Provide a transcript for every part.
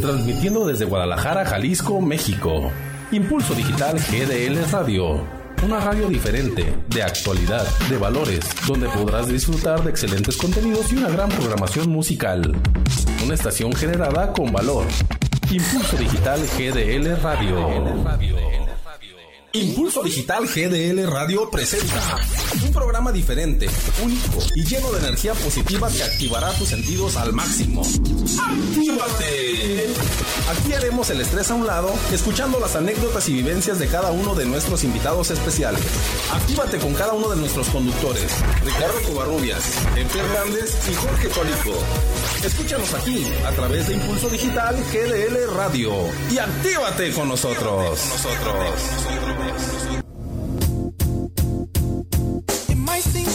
transmitiendo desde Guadalajara, Jalisco, México. Impulso Digital GDL Radio. Una radio diferente, de actualidad, de valores, donde podrás disfrutar de excelentes contenidos y una gran programación musical. Una estación generada con valor. Impulso Digital GDL Radio. Impulso Digital GDL Radio presenta un programa diferente, único y lleno de energía positiva que activará tus sentidos al máximo. ¡Actívate! Aquí haremos el estrés a un lado, escuchando las anécdotas y vivencias de cada uno de nuestros invitados especiales. Actívate con cada uno de nuestros conductores, Ricardo Covarrubias, Empe Hernández y Jorge Colico. Escúchanos aquí a través de Impulso Digital GDL Radio y actívate con nosotros. Con nosotros. It might seem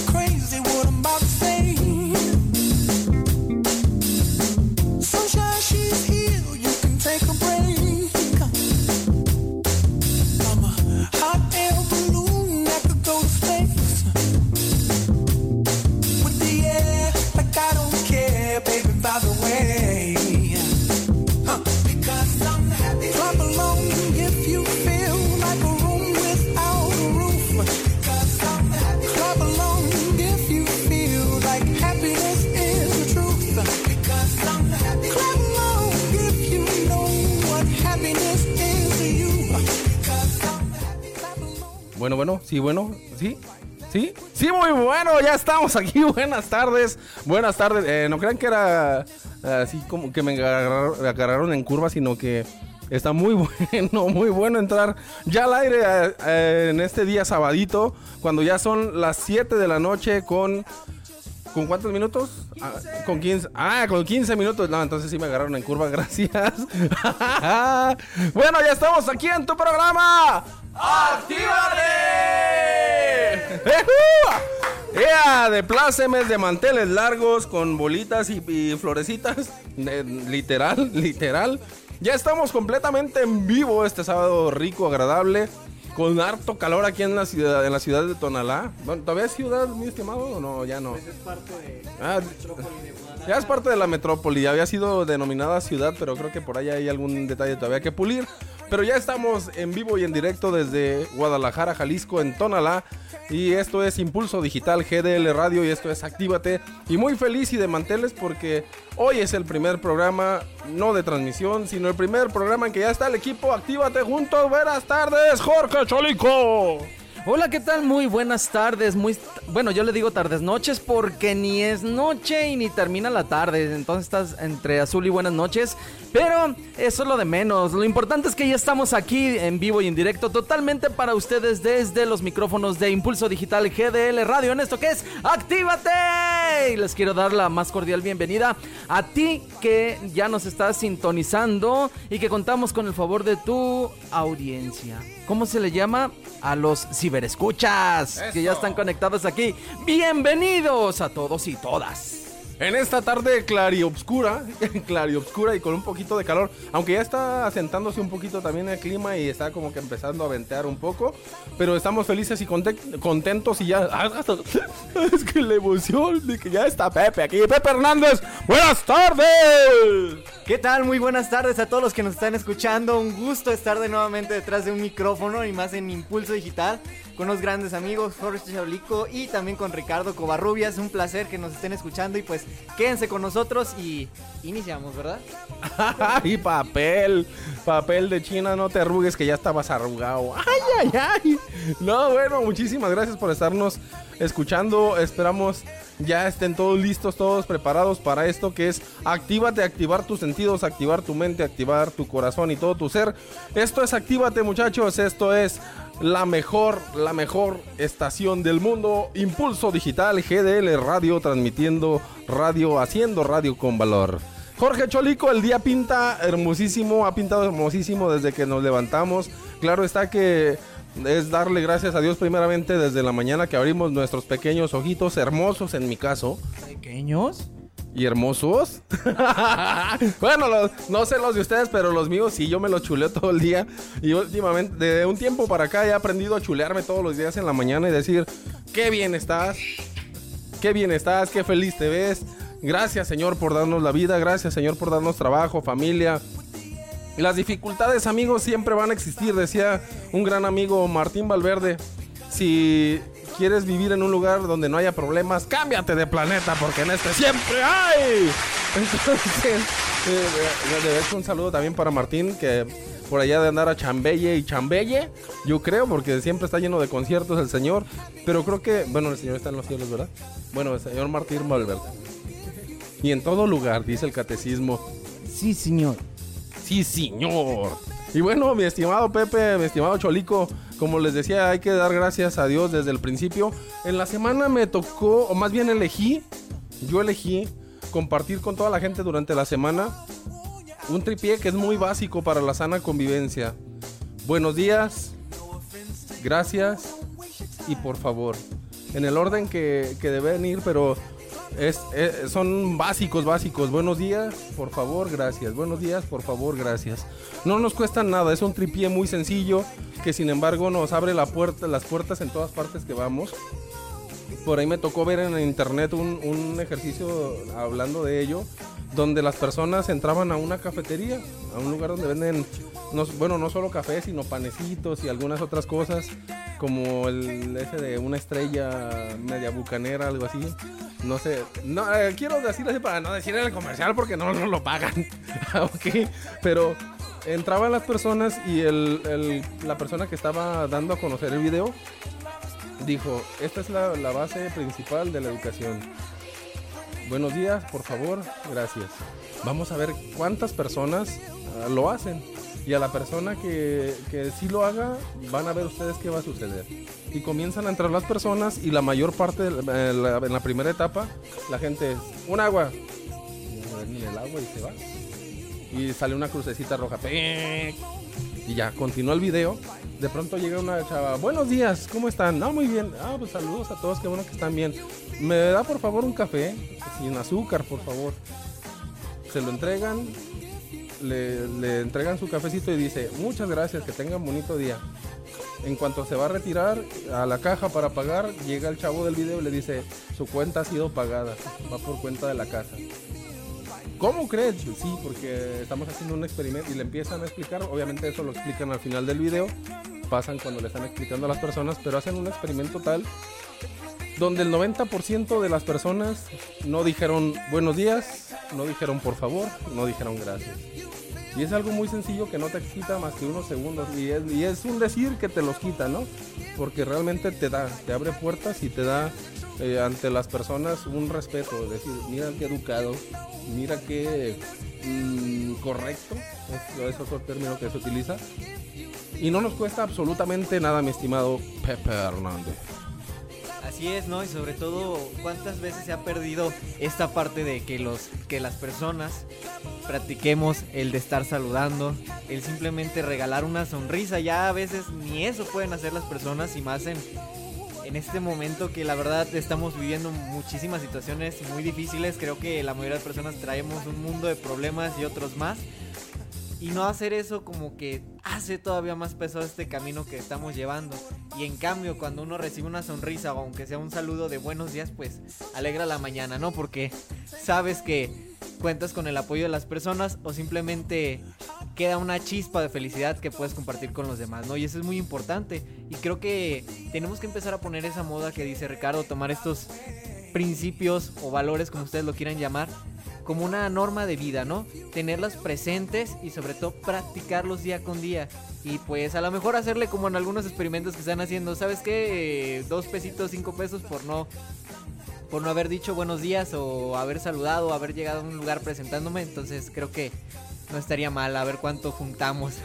Bueno, bueno, sí, bueno, sí. ¿Sí? Sí, muy bueno, ya estamos aquí. Buenas tardes. Buenas tardes. Eh, no crean que era así como que me agarrar- me agarraron en curva, sino que está muy bueno, muy bueno entrar ya al aire eh, eh, en este día sabadito, cuando ya son las 7 de la noche con... ¿Con cuántos minutos? Ah, con 15. Ah, con 15 minutos. No, entonces sí me agarraron en curva, gracias. bueno, ya estamos aquí en tu programa. ¡Actívate! ¡Ea! De plácemes, de manteles largos, con bolitas y, y florecitas. De- literal, literal. Ya estamos completamente en vivo este sábado rico, agradable. Con harto calor aquí en la ciudad, en la ciudad de Tonalá. Bueno, ¿Todavía es ciudad, mi estimado? ¿O no? Ya no. Ah, ya es parte de la metrópoli, había sido denominada ciudad, pero creo que por ahí hay algún detalle todavía que pulir. Pero ya estamos en vivo y en directo desde Guadalajara, Jalisco, en Tonalá. Y esto es Impulso Digital GDL Radio y esto es Actívate. Y muy feliz y de manteles porque hoy es el primer programa, no de transmisión, sino el primer programa en que ya está el equipo Actívate juntos. Buenas tardes, Jorge Cholico. Hola, ¿qué tal? Muy buenas tardes. Muy bueno, yo le digo tardes noches porque ni es noche y ni termina la tarde. Entonces estás entre azul y buenas noches. Pero eso es lo de menos. Lo importante es que ya estamos aquí en vivo y en directo totalmente para ustedes desde los micrófonos de Impulso Digital GDL Radio en esto que es Actívate. Y les quiero dar la más cordial bienvenida a ti que ya nos estás sintonizando y que contamos con el favor de tu audiencia. ¿Cómo se le llama? A los ciberescuchas que ya están conectados aquí. Bienvenidos a todos y todas. En esta tarde clariobscura, clariobscura y con un poquito de calor, aunque ya está asentándose un poquito también el clima y está como que empezando a ventear un poco, pero estamos felices y conte- contentos y ya... Es que la emoción de que ya está Pepe aquí. Pepe Hernández, buenas tardes. ¿Qué tal? Muy buenas tardes a todos los que nos están escuchando. Un gusto estar de nuevamente detrás de un micrófono y más en Impulso Digital con unos grandes amigos, Jorge Chaulico y también con Ricardo Covarrubias. Un placer que nos estén escuchando y pues quédense con nosotros y iniciamos, ¿verdad? y papel, papel de China, no te arrugues que ya estabas arrugado. Ay, ay, ay. No, bueno, muchísimas gracias por estarnos escuchando. Esperamos ya estén todos listos, todos preparados para esto que es actívate, activar tus sentidos, activar tu mente, activar tu corazón y todo tu ser. Esto es actívate, muchachos. Esto es la mejor, la mejor estación del mundo. Impulso Digital GDL Radio transmitiendo radio, haciendo radio con valor. Jorge Cholico, el día pinta hermosísimo, ha pintado hermosísimo desde que nos levantamos. Claro está que es darle gracias a Dios primeramente desde la mañana que abrimos nuestros pequeños ojitos, hermosos en mi caso. ¿Pequeños? ¿Y hermosos? bueno, no sé los de ustedes, pero los míos sí, yo me los chuleo todo el día. Y últimamente, de un tiempo para acá, he aprendido a chulearme todos los días en la mañana y decir, qué bien estás, qué bien estás, qué feliz te ves. Gracias, Señor, por darnos la vida. Gracias, Señor, por darnos trabajo, familia, Las dificultades, amigos, siempre van a existir, decía un gran amigo Martín Valverde. Si quieres vivir en un lugar donde no haya problemas, cámbiate de planeta, porque en este siempre hay. Entonces, eh, de hecho, un saludo también para Martín, que por allá de andar a Chambelle y Chambelle, yo creo, porque siempre está lleno de conciertos el señor. Pero creo que, bueno, el señor está en los cielos, ¿verdad? Bueno, el señor Martín Valverde. Y en todo lugar, dice el catecismo, Sí, señor. Sí, señor. Y bueno, mi estimado Pepe, mi estimado Cholico, como les decía, hay que dar gracias a Dios desde el principio. En la semana me tocó, o más bien elegí, yo elegí compartir con toda la gente durante la semana un tripié que es muy básico para la sana convivencia. Buenos días, gracias y por favor. En el orden que, que deben ir, pero es, son básicos, básicos. Buenos días, por favor, gracias. Buenos días, por favor, gracias. No nos cuesta nada, es un tripié muy sencillo que sin embargo nos abre la puerta, las puertas en todas partes que vamos. Por ahí me tocó ver en internet un, un ejercicio hablando de ello, donde las personas entraban a una cafetería, a un lugar donde venden, no, bueno, no solo café, sino panecitos y algunas otras cosas, como el ese de una estrella media bucanera, algo así. No sé, no, eh, quiero decirlo así para no decir en el comercial porque no, no lo pagan. ok, pero entraban las personas y el, la persona que estaba dando a conocer el video dijo, esta es la, base principal de la educación. Buenos días, por favor, gracias. Vamos a ver cuántas personas ah, lo hacen. Y a la persona que, que sí lo haga, van a ver ustedes qué va a suceder. Y comienzan a entrar las personas y la mayor parte, la- en la, primera etapa, la gente es, un agua. El agua y se va. Y sale una crucecita roja. Y ya, continúa el video. De pronto llega una chava. Buenos días, ¿cómo están? No, muy bien. Ah, pues saludos a todos, qué bueno que están bien. ¿Me da por favor un café? Sin azúcar, por favor. Se lo entregan. Le, le entregan su cafecito y dice, muchas gracias, que tengan bonito día. En cuanto se va a retirar a la caja para pagar, llega el chavo del video y le dice, su cuenta ha sido pagada, va por cuenta de la casa. ¿Cómo crees? Sí, porque estamos haciendo un experimento y le empiezan a explicar, obviamente eso lo explican al final del video, pasan cuando le están explicando a las personas, pero hacen un experimento tal donde el 90% de las personas no dijeron buenos días, no dijeron por favor, no dijeron gracias. Y es algo muy sencillo que no te quita más que unos segundos. Y es, y es un decir que te los quita, ¿no? Porque realmente te da, te abre puertas y te da eh, ante las personas un respeto. Es decir, mira qué educado, mira qué mm, correcto. Es, es otro término que se utiliza. Y no nos cuesta absolutamente nada, mi estimado Pepe Hernández. Así es, ¿no? Y sobre todo, ¿cuántas veces se ha perdido esta parte de que los que las personas practiquemos el de estar saludando, el simplemente regalar una sonrisa? Ya a veces ni eso pueden hacer las personas y más en en este momento que la verdad estamos viviendo muchísimas situaciones muy difíciles. Creo que la mayoría de personas traemos un mundo de problemas y otros más. Y no hacer eso como que hace todavía más pesado este camino que estamos llevando. Y en cambio, cuando uno recibe una sonrisa o aunque sea un saludo de buenos días, pues alegra la mañana, ¿no? Porque sabes que cuentas con el apoyo de las personas o simplemente queda una chispa de felicidad que puedes compartir con los demás, ¿no? Y eso es muy importante. Y creo que tenemos que empezar a poner esa moda que dice Ricardo, tomar estos principios o valores, como ustedes lo quieran llamar, como una norma de vida, ¿no? Tenerlas presentes y sobre todo practicarlos día con día. Y pues a lo mejor hacerle como en algunos experimentos que están haciendo, ¿sabes qué? Eh, dos pesitos, cinco pesos por no por no haber dicho buenos días o haber saludado o haber llegado a un lugar presentándome. Entonces creo que no estaría mal a ver cuánto juntamos.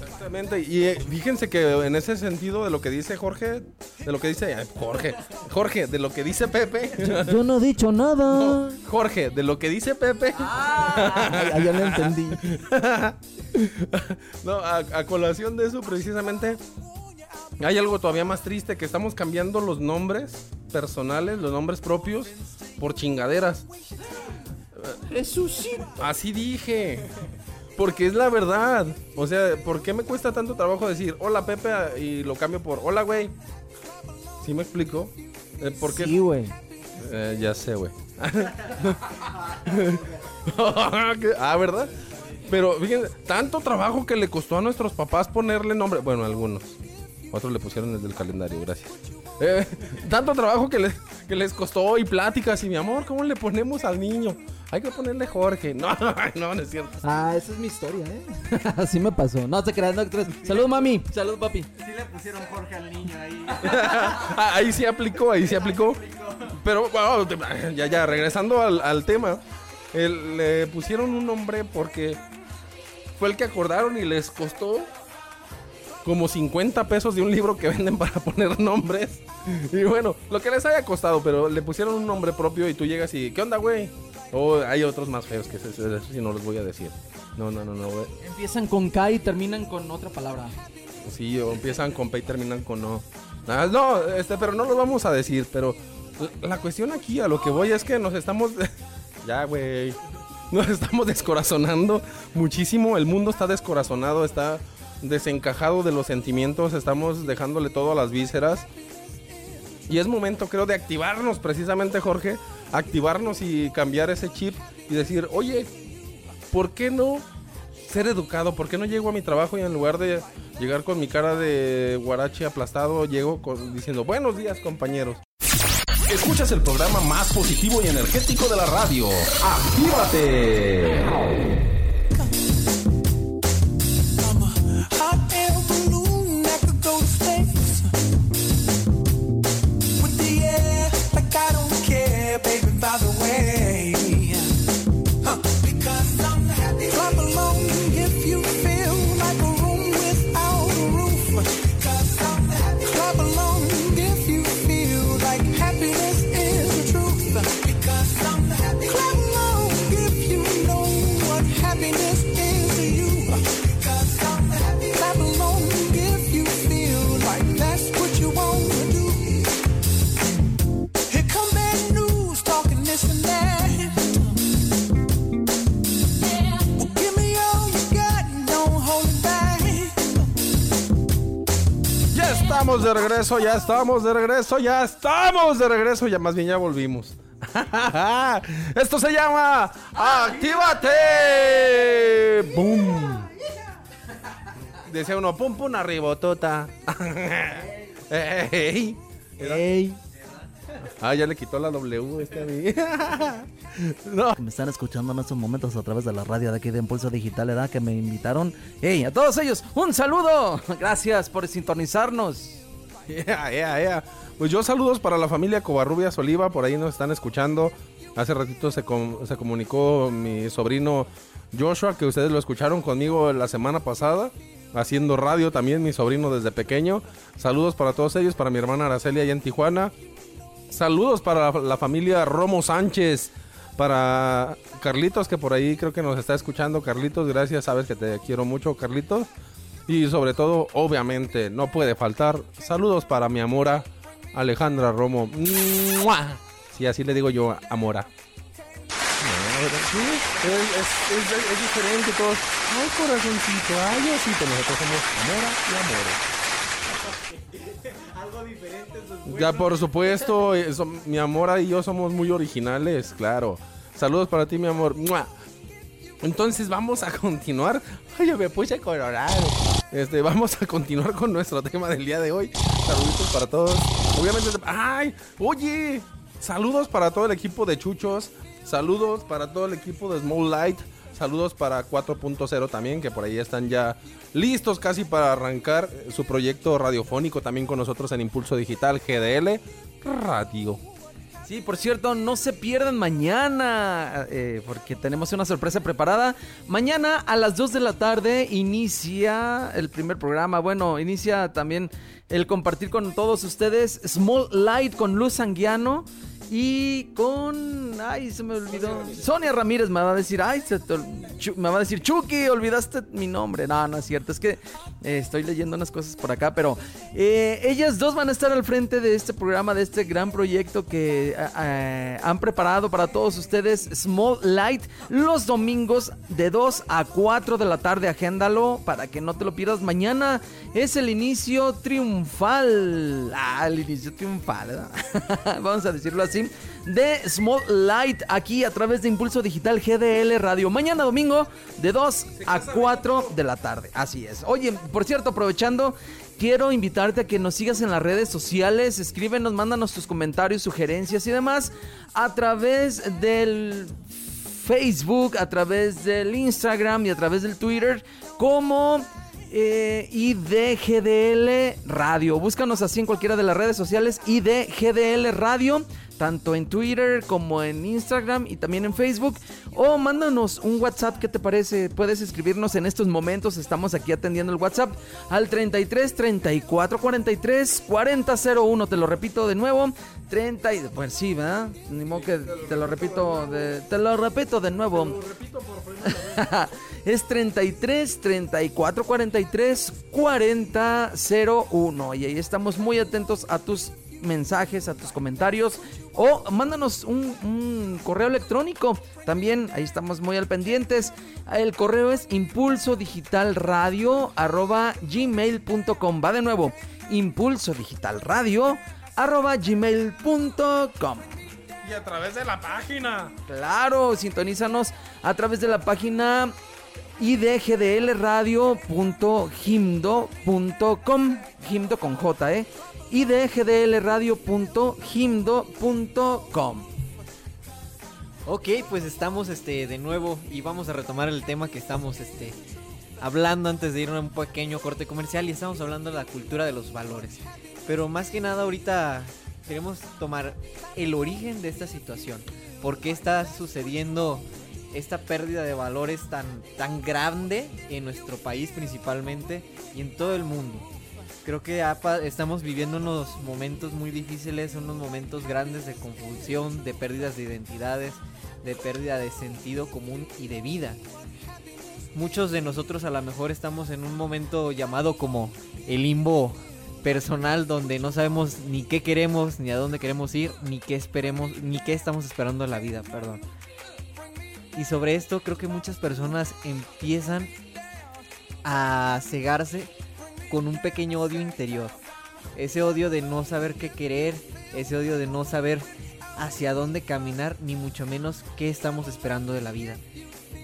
Exactamente, y eh, fíjense que en ese sentido de lo que dice Jorge, de lo que dice Jorge, Jorge, de lo que dice Pepe, Yo no he dicho nada. no, Jorge, de lo que dice Pepe, Ay, ya lo entendí. no, a, a colación de eso precisamente, hay algo todavía más triste, que estamos cambiando los nombres personales, los nombres propios, por chingaderas. Jesucito. Así dije. Porque es la verdad. O sea, ¿por qué me cuesta tanto trabajo decir hola Pepe y lo cambio por hola güey? ¿Sí me explico? Eh, ¿Por qué? Sí, güey. Eh, ya sé, güey. ah, ¿verdad? Pero fíjense, tanto trabajo que le costó a nuestros papás ponerle nombre. Bueno, algunos. Otros le pusieron desde el calendario, gracias. Eh, tanto trabajo que, le- que les costó y pláticas y mi amor, ¿cómo le ponemos al niño? Hay que ponerle Jorge. No, no, no es cierto. Ah, esa es mi historia, ¿eh? Así me pasó. No te creas, no te creas. Salud, mami. Salud, papi. Sí le pusieron Jorge al niño ahí. Ah, ahí sí aplicó, ahí sí aplicó. Pero bueno, ya, ya, regresando al, al tema, el- le pusieron un nombre porque fue el que acordaron y les costó como 50 pesos de un libro que venden para poner nombres. Y bueno, lo que les haya costado, pero le pusieron un nombre propio y tú llegas y, ¿qué onda, güey? O hay otros más feos que eso sí no les voy a decir. No, no, no, no, güey. Empiezan con K y terminan con otra palabra. Sí, o empiezan con P y terminan con O. Ah, no, este, pero no lo vamos a decir, pero la cuestión aquí a lo que voy es que nos estamos... ya, güey. Nos estamos descorazonando muchísimo. El mundo está descorazonado, está desencajado de los sentimientos. Estamos dejándole todo a las vísceras. Y es momento, creo, de activarnos precisamente, Jorge. Activarnos y cambiar ese chip y decir, oye, ¿por qué no ser educado? ¿Por qué no llego a mi trabajo y en lugar de llegar con mi cara de guarache aplastado, llego diciendo, buenos días, compañeros? Escuchas el programa más positivo y energético de la radio. ¡Actívate! De regreso, ya estamos de regreso, ya estamos de regreso, ya más bien ya volvimos. Esto se llama Actívate. Boom. Decía uno, pum pum arribotota. Ey. Ey. Ah, ya le quitó la W este a mí. no. Me están escuchando en estos momentos a través de la radio de aquí de Impulso Digital, ¿verdad? Que me invitaron. ¡Ey! A todos ellos, un saludo. Gracias por sintonizarnos. Yeah, yeah, yeah. Pues yo saludos para la familia Covarrubias Oliva, por ahí nos están escuchando. Hace ratito se, com- comunicó mi sobrino Joshua, que ustedes lo escucharon conmigo la semana pasada, haciendo radio también, mi sobrino desde pequeño. Saludos para todos ellos, para mi hermana Araceli allá en Tijuana. Saludos para la, la familia Romo Sánchez, para Carlitos, que por ahí creo que nos está escuchando. Carlitos, gracias, sabes que te quiero mucho, Carlitos. Y sobre todo, obviamente, no puede faltar. Saludos para mi amora, Alejandra Romo. ¡Mua! Sí, así le digo yo, amora. Es, es- es- es diferente todos. Ay, corazoncito, ay, osito. Nosotros somos amora y amores. Algo diferente. Ya, por supuesto, eh, mi amor y yo somos muy originales, claro. Saludos para ti, mi amor. ¡Mua! Entonces vamos a continuar. Ay, yo me puse colorado. Este, vamos a continuar con nuestro tema del día de hoy. Saluditos para todos. Obviamente, ay, oye, saludos para todo el equipo de Chuchos. Saludos para todo el equipo de Small Light. Saludos para 4.0 también, que por ahí están ya listos casi para arrancar eh, su proyecto radiofónico también con nosotros en Impulso Digital GDL Radio. Sí, por cierto, no se pierdan mañana, eh, porque tenemos una sorpresa preparada. Mañana a las 2 de la tarde inicia el primer programa. Bueno, inicia también el compartir con todos ustedes Small Light con Luz Sanguiano y con... Ay, se me olvidó. Sonia Ramírez me va a decir, ay, me va a decir, Chucky, olvidaste mi nombre. No, no es cierto, es que eh, estoy leyendo unas cosas por acá, pero eh, ellas dos van a estar al frente de este programa, de este gran proyecto que eh, han preparado para todos ustedes, Small Light, los domingos de 2 a 4 de la tarde. Agéndalo para que no te lo pierdas. Mañana es el inicio triunfal. Ah, el inicio triunfal. Vamos a decirlo así. De Small Light aquí a través de Impulso Digital GDL Radio. Mañana domingo de 2 a 4 de la tarde. Así es. Oye, por cierto, aprovechando, quiero invitarte a que nos sigas en las redes sociales. Escríbenos, mándanos tus comentarios, sugerencias y demás a través del Facebook, a través del Instagram y a través del Twitter como eh, IDGDL Radio. Búscanos así en cualquiera de las redes sociales IDGDL Radio tanto en Twitter como en Instagram y también en Facebook. O mándanos un WhatsApp, ¿qué te parece? Puedes escribirnos en estos momentos, estamos aquí atendiendo el WhatsApp al 33 34 43 40 01. Te lo repito de nuevo, 30 y... Pues sí, ¿verdad? Ni modo que te lo repito de, te lo repito de nuevo. es 33 34 43 40 01 y ahí estamos muy atentos a tus mensajes, a tus comentarios o mándanos un, un, correo electrónico. También ahí estamos muy al pendientes. El correo es impulso digital radio arroba gmail.com. Va de nuevo, impulso digital radio arroba gmail.com. Y a través de la página. Claro, sintonízanos a través de la página idgdlradio.gimdo.com. Gimdo con J, ¿eh? idgdlradio.gimdo.com. Ok, pues estamos este de nuevo y vamos a retomar el tema que estamos este hablando antes de ir a un pequeño corte comercial y estamos hablando de la cultura de los valores. Pero más que nada ahorita queremos tomar el origen de esta situación. ¿Por qué está sucediendo esta pérdida de valores tan, tan grande en nuestro país principalmente y en todo el mundo? Creo que estamos viviendo unos momentos muy difíciles, unos momentos grandes de confusión, de pérdidas de identidades, de pérdida de sentido común y de vida. Muchos de nosotros a lo mejor estamos en un momento llamado como el limbo personal donde no sabemos ni qué queremos, ni a dónde queremos ir, ni qué esperemos, ni qué estamos esperando en la vida, perdón. Y sobre esto creo que muchas personas empiezan a cegarse con un pequeño odio interior. Ese odio de no saber qué querer, ese odio de no saber hacia dónde caminar, ni mucho menos qué estamos esperando de la vida.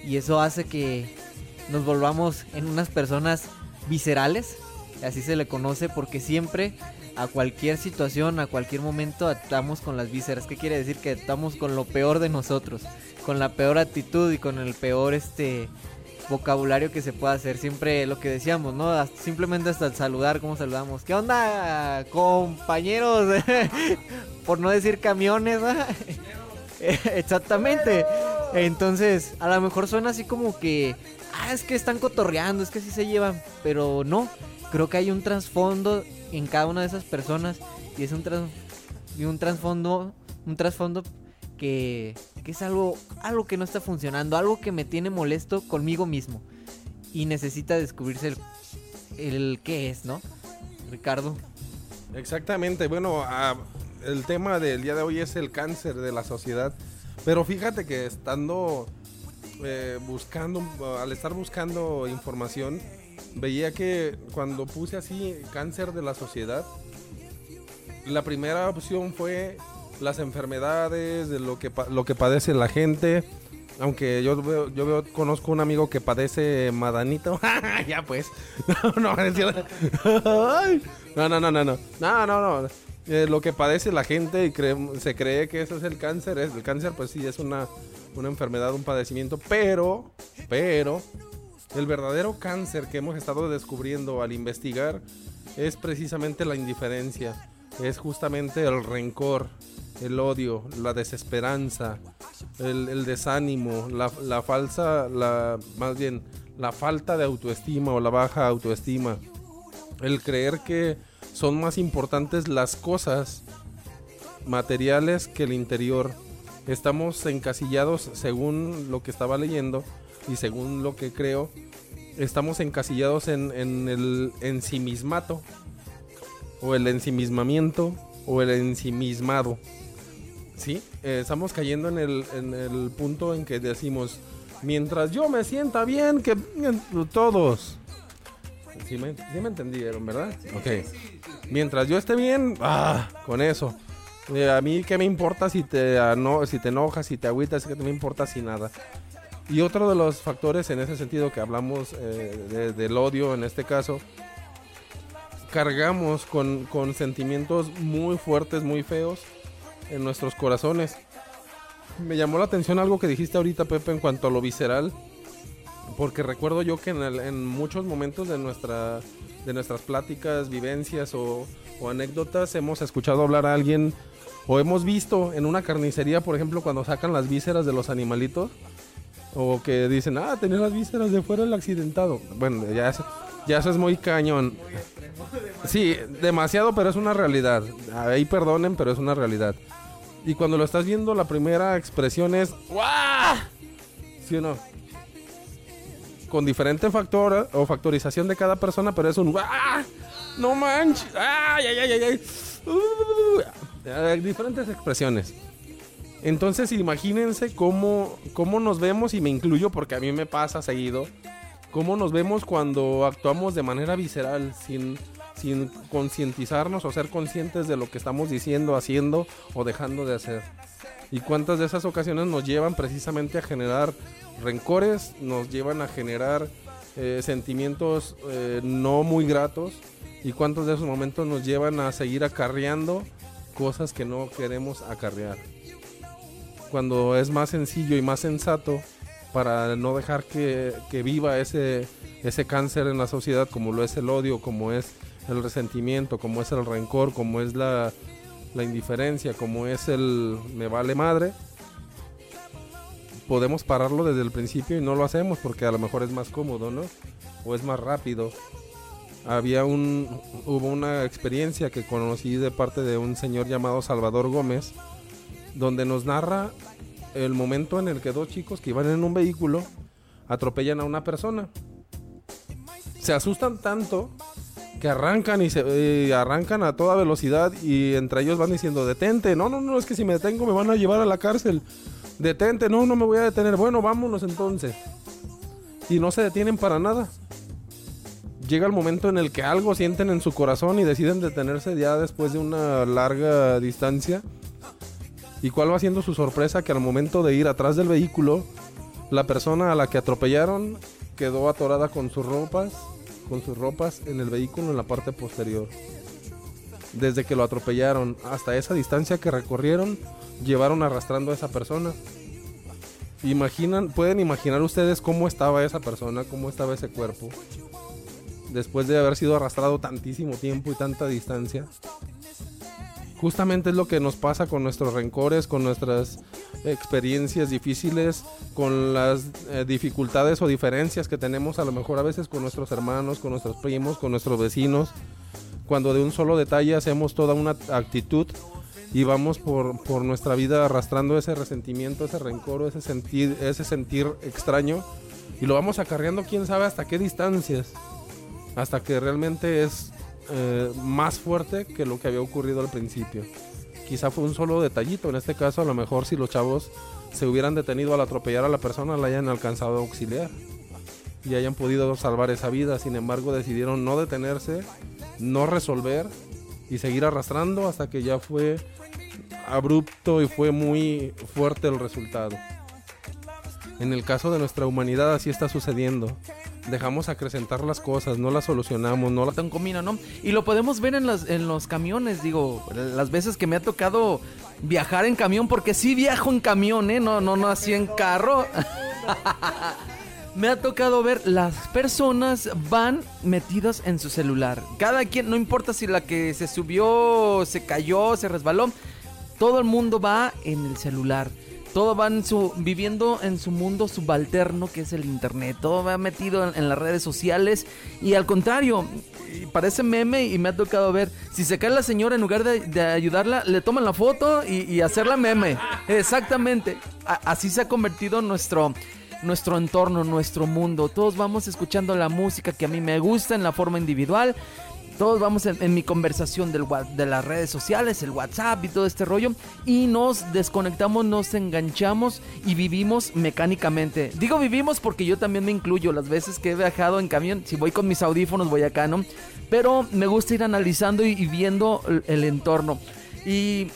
Y eso hace que nos volvamos en unas personas viscerales, así se le conoce, porque siempre a cualquier situación, a cualquier momento actuamos con las vísceras. ¿Qué quiere decir? Que actuamos con lo peor de nosotros, con la peor actitud y con el peor este vocabulario que se pueda hacer. Siempre lo que decíamos, ¿no? Simplemente hasta saludar, ¿cómo saludamos? ¿Qué onda, compañeros? Por no decir camiones, Exactamente. Entonces, a lo mejor suena así como que, ah, es que están cotorreando, es que así se llevan, pero no. Creo que hay un trasfondo en cada una de esas personas y es un, y un trasfondo, un trasfondo que, es algo, algo que no está funcionando, algo que me tiene molesto conmigo mismo. Y necesita descubrirse el, el qué es, ¿no? Ricardo. Exactamente, bueno, el tema del día de hoy es el cáncer de la sociedad. Pero fíjate que estando eh, buscando, al estar buscando información, veía que cuando puse así cáncer de la sociedad, la primera opción fue las enfermedades, de lo que, lo que padece la gente. Aunque yo veo, yo conozco un amigo que padece madanito. ya pues. No, no, no, no, no, no, no, no, no. Eh, lo que padece la gente y se cree que eso es el cáncer. Es, el cáncer, pues sí, es una, una enfermedad, un padecimiento. Pero, pero, el verdadero cáncer que hemos estado descubriendo al investigar es precisamente la indiferencia. Es justamente el rencor, el odio, la desesperanza, el, desánimo, la, falsa, la, más bien la falta de autoestima o la baja autoestima, el creer que son más importantes las cosas materiales que el interior. Estamos encasillados según lo que estaba leyendo y según lo que creo, estamos encasillados en, en el ensimismato o el ensimismamiento o el ensimismado. Sí, eh, estamos cayendo en el, en el punto en que decimos, mientras yo me sienta bien, que todos. Sí me, entendieron, ¿verdad? Ok. Mientras yo esté bien, ah, con eso. Eh, a mí qué me importa si te, ah, no, si te enojas, si te agüitas, qué me importa si nada. Y otro de los factores en ese sentido que hablamos eh, de- del odio en este caso, cargamos con, con sentimientos muy fuertes, muy feos en nuestros corazones. Me llamó la atención algo que dijiste ahorita, Pepe, en cuanto a lo visceral. Porque recuerdo yo que en, muchos momentos de, nuestra, de nuestras pláticas, vivencias o, anécdotas hemos escuchado hablar a alguien o hemos visto en una carnicería, por ejemplo, cuando sacan las vísceras de los animalitos. O que dicen, ah, tenía las vísceras de fuera el accidentado. Bueno, ya eso, ya eso es muy cañón. Sí, demasiado, pero es una realidad. Ahí perdonen, pero es una realidad. Y cuando lo estás viendo, la primera expresión es ¡Guau! ¿Sí o no? Con diferente factor o factorización de cada persona, pero es un ¡Guau! ¡No manches! ¡Ay, ay, ay, ay! ay! Uh, diferentes expresiones. Entonces imagínense cómo, cómo nos vemos, y me incluyo porque a mí me pasa seguido, cómo nos vemos cuando actuamos de manera visceral, sin concientizarnos o ser conscientes de lo que estamos diciendo, haciendo o dejando de hacer. Y cuántas de esas ocasiones nos llevan precisamente a generar rencores, nos llevan a generar eh, sentimientos eh, no muy gratos, y cuántos de esos momentos nos llevan a seguir acarreando cosas que no queremos acarrear cuando es más sencillo y más sensato para no dejar que, que viva ese, ese cáncer en la sociedad como lo es el odio, como es el resentimiento, como es el rencor, como es la, la indiferencia, como es el me vale madre. Podemos pararlo desde el principio y no lo hacemos porque a lo mejor es más cómodo, ¿no? O es más rápido. Había un hubo una experiencia que conocí de parte de un señor llamado Salvador Gómez donde nos narra el momento en el que dos chicos que iban en un vehículo atropellan a una persona. Se asustan tanto que arrancan y se eh, arrancan a toda velocidad y entre ellos van diciendo detente, no, no, no, es que si me detengo me van a llevar a la cárcel. Detente, no, no me voy a detener. Bueno, vámonos entonces. Y no se detienen para nada. Llega el momento en el que algo sienten en su corazón y deciden detenerse ya después de una larga distancia. ¿Y cuál va siendo su sorpresa? Que al momento de ir atrás del vehículo, la persona a la que atropellaron quedó atorada con sus ropas, con sus ropas en el vehículo en la parte posterior. Desde que lo atropellaron hasta esa distancia que recorrieron, llevaron arrastrando a esa persona. Imaginan, pueden imaginar ustedes cómo estaba esa persona, cómo estaba ese cuerpo, después de haber sido arrastrado tantísimo tiempo y tanta distancia justamente es lo que nos pasa con nuestros rencores, con nuestras experiencias difíciles, con las eh, dificultades o diferencias que tenemos a lo mejor a veces con nuestros hermanos, con nuestros primos, con nuestros vecinos, cuando de un solo detalle hacemos toda una actitud y vamos por, por nuestra vida arrastrando ese resentimiento, ese rencor, ese sentir, ese sentir extraño y lo vamos acarreando quién sabe hasta qué distancias, hasta que realmente es eh, más fuerte que lo que había ocurrido al principio. Quizá fue un solo detallito, en este caso a lo mejor si los chavos se hubieran detenido al atropellar a la persona la hayan alcanzado a auxiliar y hayan podido salvar esa vida, sin embargo decidieron no detenerse, no resolver y seguir arrastrando hasta que ya fue abrupto y fue muy fuerte el resultado. En el caso de nuestra humanidad así está sucediendo. Dejamos acrecentar las cosas, no las solucionamos, no las... comino, ¿no? Y lo podemos ver en, las, en los camiones, digo, las veces que me ha tocado viajar en camión, porque sí viajo en camión, ¿eh? No, no, no así en carro. me ha tocado ver las personas van metidas en su celular. Cada quien, no importa si la que se subió, se cayó, se resbaló, todo el mundo va en el celular. Todo va en su, viviendo en su mundo subalterno que es el internet. Todo va metido en, las redes sociales. Y al contrario, parece meme y me ha tocado ver. Si se cae la señora, en lugar de, ayudarla, le toman la foto y, hacerla meme. Exactamente. Así se ha convertido nuestro, nuestro entorno, nuestro mundo. Todos vamos escuchando la música que a mí me gusta en la forma individual. Todos vamos en, mi conversación de las redes sociales, el WhatsApp y todo este rollo. Y nos desconectamos, nos enganchamos y vivimos mecánicamente. Digo vivimos porque yo también me incluyo. Las veces que he viajado en camión, si voy con mis audífonos voy acá, ¿no? Pero me gusta ir analizando y, viendo el, el entorno. Y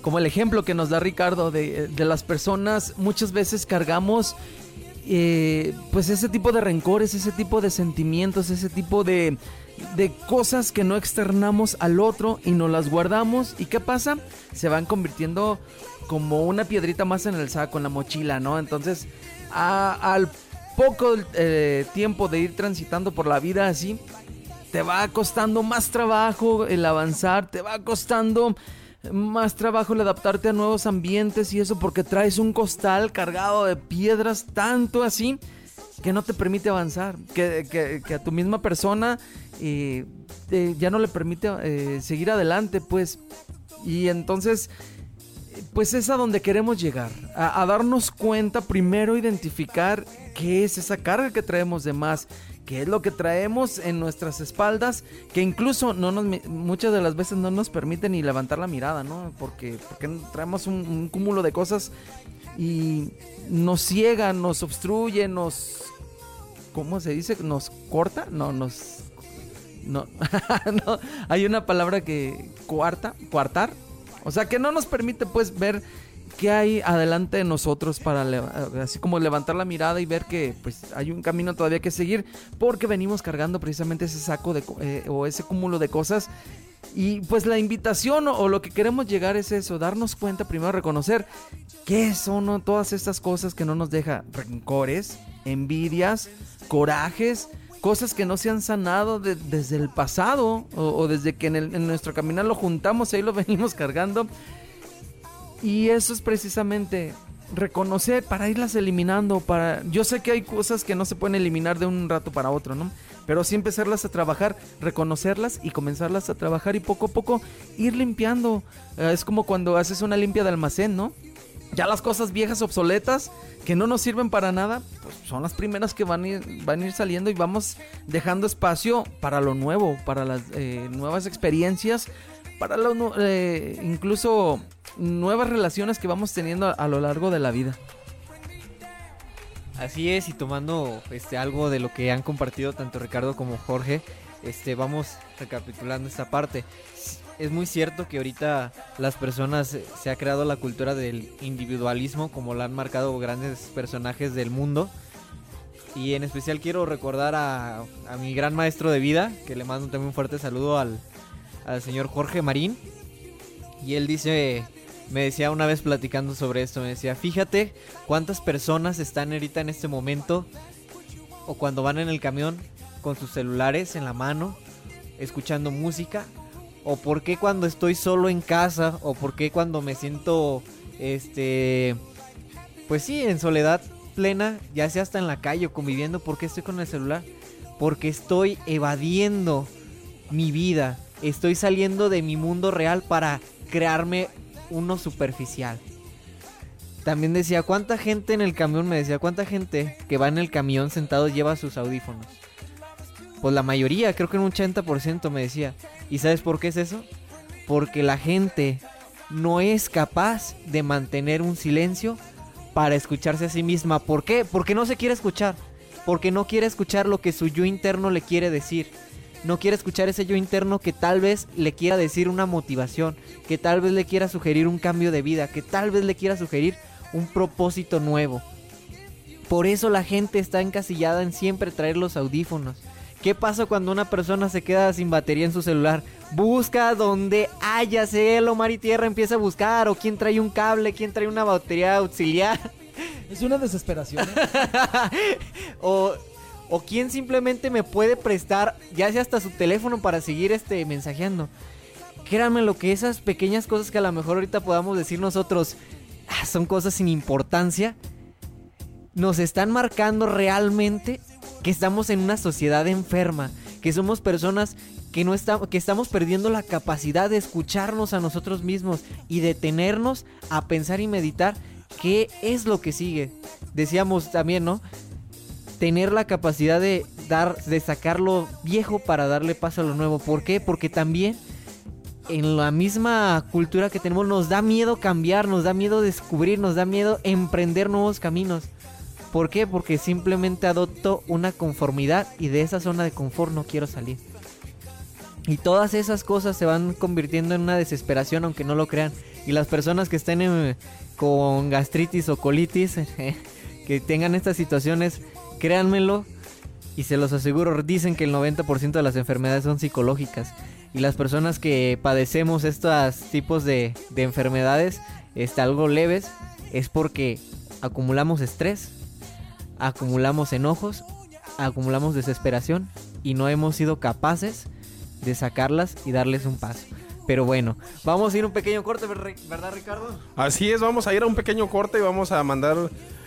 como el ejemplo que nos da Ricardo de, de las personas, muchas veces cargamos eh, pues ese tipo de rencores, ese tipo de sentimientos, ese tipo de, de cosas que no externamos al otro y nos las guardamos. ¿Y qué pasa? Se van convirtiendo como una piedrita más en el saco, en la mochila, ¿no? Entonces, al poco eh, tiempo de ir transitando por la vida así, te va costando más trabajo el avanzar, te va costando más trabajo el adaptarte a nuevos ambientes y eso porque traes un costal cargado de piedras tanto así que no te permite avanzar, que, que- que a tu misma persona eh, ya no le permite eh, seguir adelante, pues. Y entonces, pues es a donde queremos llegar, a, darnos cuenta, primero identificar qué es esa carga que traemos de más, qué es lo que traemos en nuestras espaldas, que incluso no nos, muchas de las veces no nos permite ni levantar la mirada, ¿no? Porque, porque traemos un cúmulo de cosas y nos ciega, nos obstruye, nos... ¿Cómo se dice? ¿Nos corta? No, nos... No, no, hay una palabra que... Cuarta, cuartar. O sea, que no nos permite pues ver qué hay adelante de nosotros para así como levantar la mirada y ver que pues hay un camino todavía que seguir porque venimos cargando precisamente ese saco de eh, o ese cúmulo de cosas y pues la invitación o, lo que queremos llegar es eso, darnos cuenta primero reconocer qué son todas estas cosas que no nos deja rencores, envidias, corajes, cosas que no se han sanado de- desde el pasado o, desde que en nuestro caminar lo juntamos y ahí lo venimos cargando. Y eso es precisamente reconocer para irlas eliminando, para yo sé que hay cosas que no se pueden eliminar de un rato para otro, ¿no? Pero sí empezarlas a trabajar, reconocerlas y comenzarlas a trabajar y poco a poco ir limpiando. Eh, es como cuando haces una limpia de almacén, ¿no? Ya las cosas viejas obsoletas que no nos sirven para nada, pues son las primeras que van a ir, van a ir saliendo y vamos dejando espacio para lo nuevo, para las eh, nuevas experiencias, para lo eh, incluso nuevas relaciones que vamos teniendo a lo largo de la vida. Así es, y tomando este algo de lo que han compartido tanto Ricardo como Jorge, este vamos recapitulando esta parte. Es muy cierto que ahorita las personas eh, se ha creado la cultura del individualismo como la han marcado grandes personajes del mundo. Y en especial quiero recordar a, a mi gran maestro de vida, que le mando también un fuerte saludo al, al señor Jorge Marín. Y él dice, me decía una vez platicando sobre esto, me decía, fíjate cuántas personas están ahorita en este momento o cuando van en el camión con sus celulares en la mano, escuchando música, o por qué cuando estoy solo en casa, o por qué cuando me siento, este, pues sí, en soledad plena, ya sea hasta en la calle o conviviendo, ¿por qué estoy con el celular? Porque estoy evadiendo mi vida, estoy saliendo de mi mundo real para crearme uno superficial. También decía, ¿cuánta gente en el camión? Me decía, ¿cuánta gente que va en el camión sentado lleva sus audífonos? Pues la mayoría, creo que un 80% me decía. ¿Y sabes por qué es eso? Porque la gente no es capaz de mantener un silencio para escucharse a sí misma. ¿Por qué? Porque no se quiere escuchar. Porque no quiere escuchar lo que su yo interno le quiere decir. No quiere escuchar ese yo interno que tal vez le quiera decir una motivación, que tal vez le quiera sugerir un cambio de vida, que tal vez le quiera sugerir un propósito nuevo. Por eso la gente está encasillada en siempre traer los audífonos. ¿Qué pasa cuando una persona se queda sin batería en su celular? Busca donde haya cielo, mar y tierra, empieza a buscar. O quién trae un cable, quién trae una batería auxiliar. Es una desesperación. ¿eh? o, o quién simplemente me puede prestar, ya sea hasta su teléfono para seguir este mensajeando. Créanme lo que esas pequeñas cosas que a lo mejor ahorita podamos decir nosotros "Ah, son cosas sin importancia, nos están marcando realmente que estamos en una sociedad enferma, que somos personas que no estamos que estamos perdiendo la capacidad de escucharnos a nosotros mismos y detenernos a pensar y meditar qué es lo que sigue. Decíamos también, ¿no? Tener la capacidad de dar de sacar lo viejo para darle paso a lo nuevo. ¿Por qué? Porque también en la misma cultura que tenemos nos da miedo cambiar, nos da miedo descubrir, nos da miedo emprender nuevos caminos. ¿Por qué? Porque simplemente adopto una conformidad y de esa zona de confort no quiero salir. Y todas esas cosas se van convirtiendo en una desesperación, aunque no lo crean. Y las personas que estén con gastritis o colitis, que tengan estas situaciones, créanmelo y se los aseguro, dicen que el 90% de las enfermedades son psicológicas. Y las personas que padecemos estos tipos de, de enfermedades, este, algo leves, es porque acumulamos estrés, acumulamos enojos, acumulamos desesperación y no hemos sido capaces de sacarlas y darles un paso. Pero bueno, vamos a ir un pequeño corte, ver- ¿verdad Ricardo? Así es, vamos a ir a un pequeño corte y vamos a mandar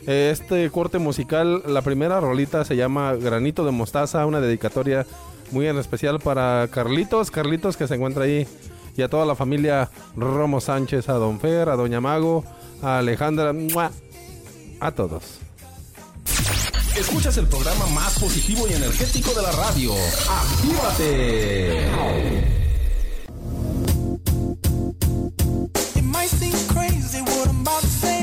este corte musical. La primera rolita se llama Granito de Mostaza, una dedicatoria muy en especial para Carlitos, Carlitos que se encuentra ahí, y a toda la familia Romo Sánchez, a Don Fer, a Doña Mago, a Alejandra, ¡mua! a todos. Escuchas el programa más positivo y energético de la radio. ¡Actívate! It might seem crazy what I'm about to say.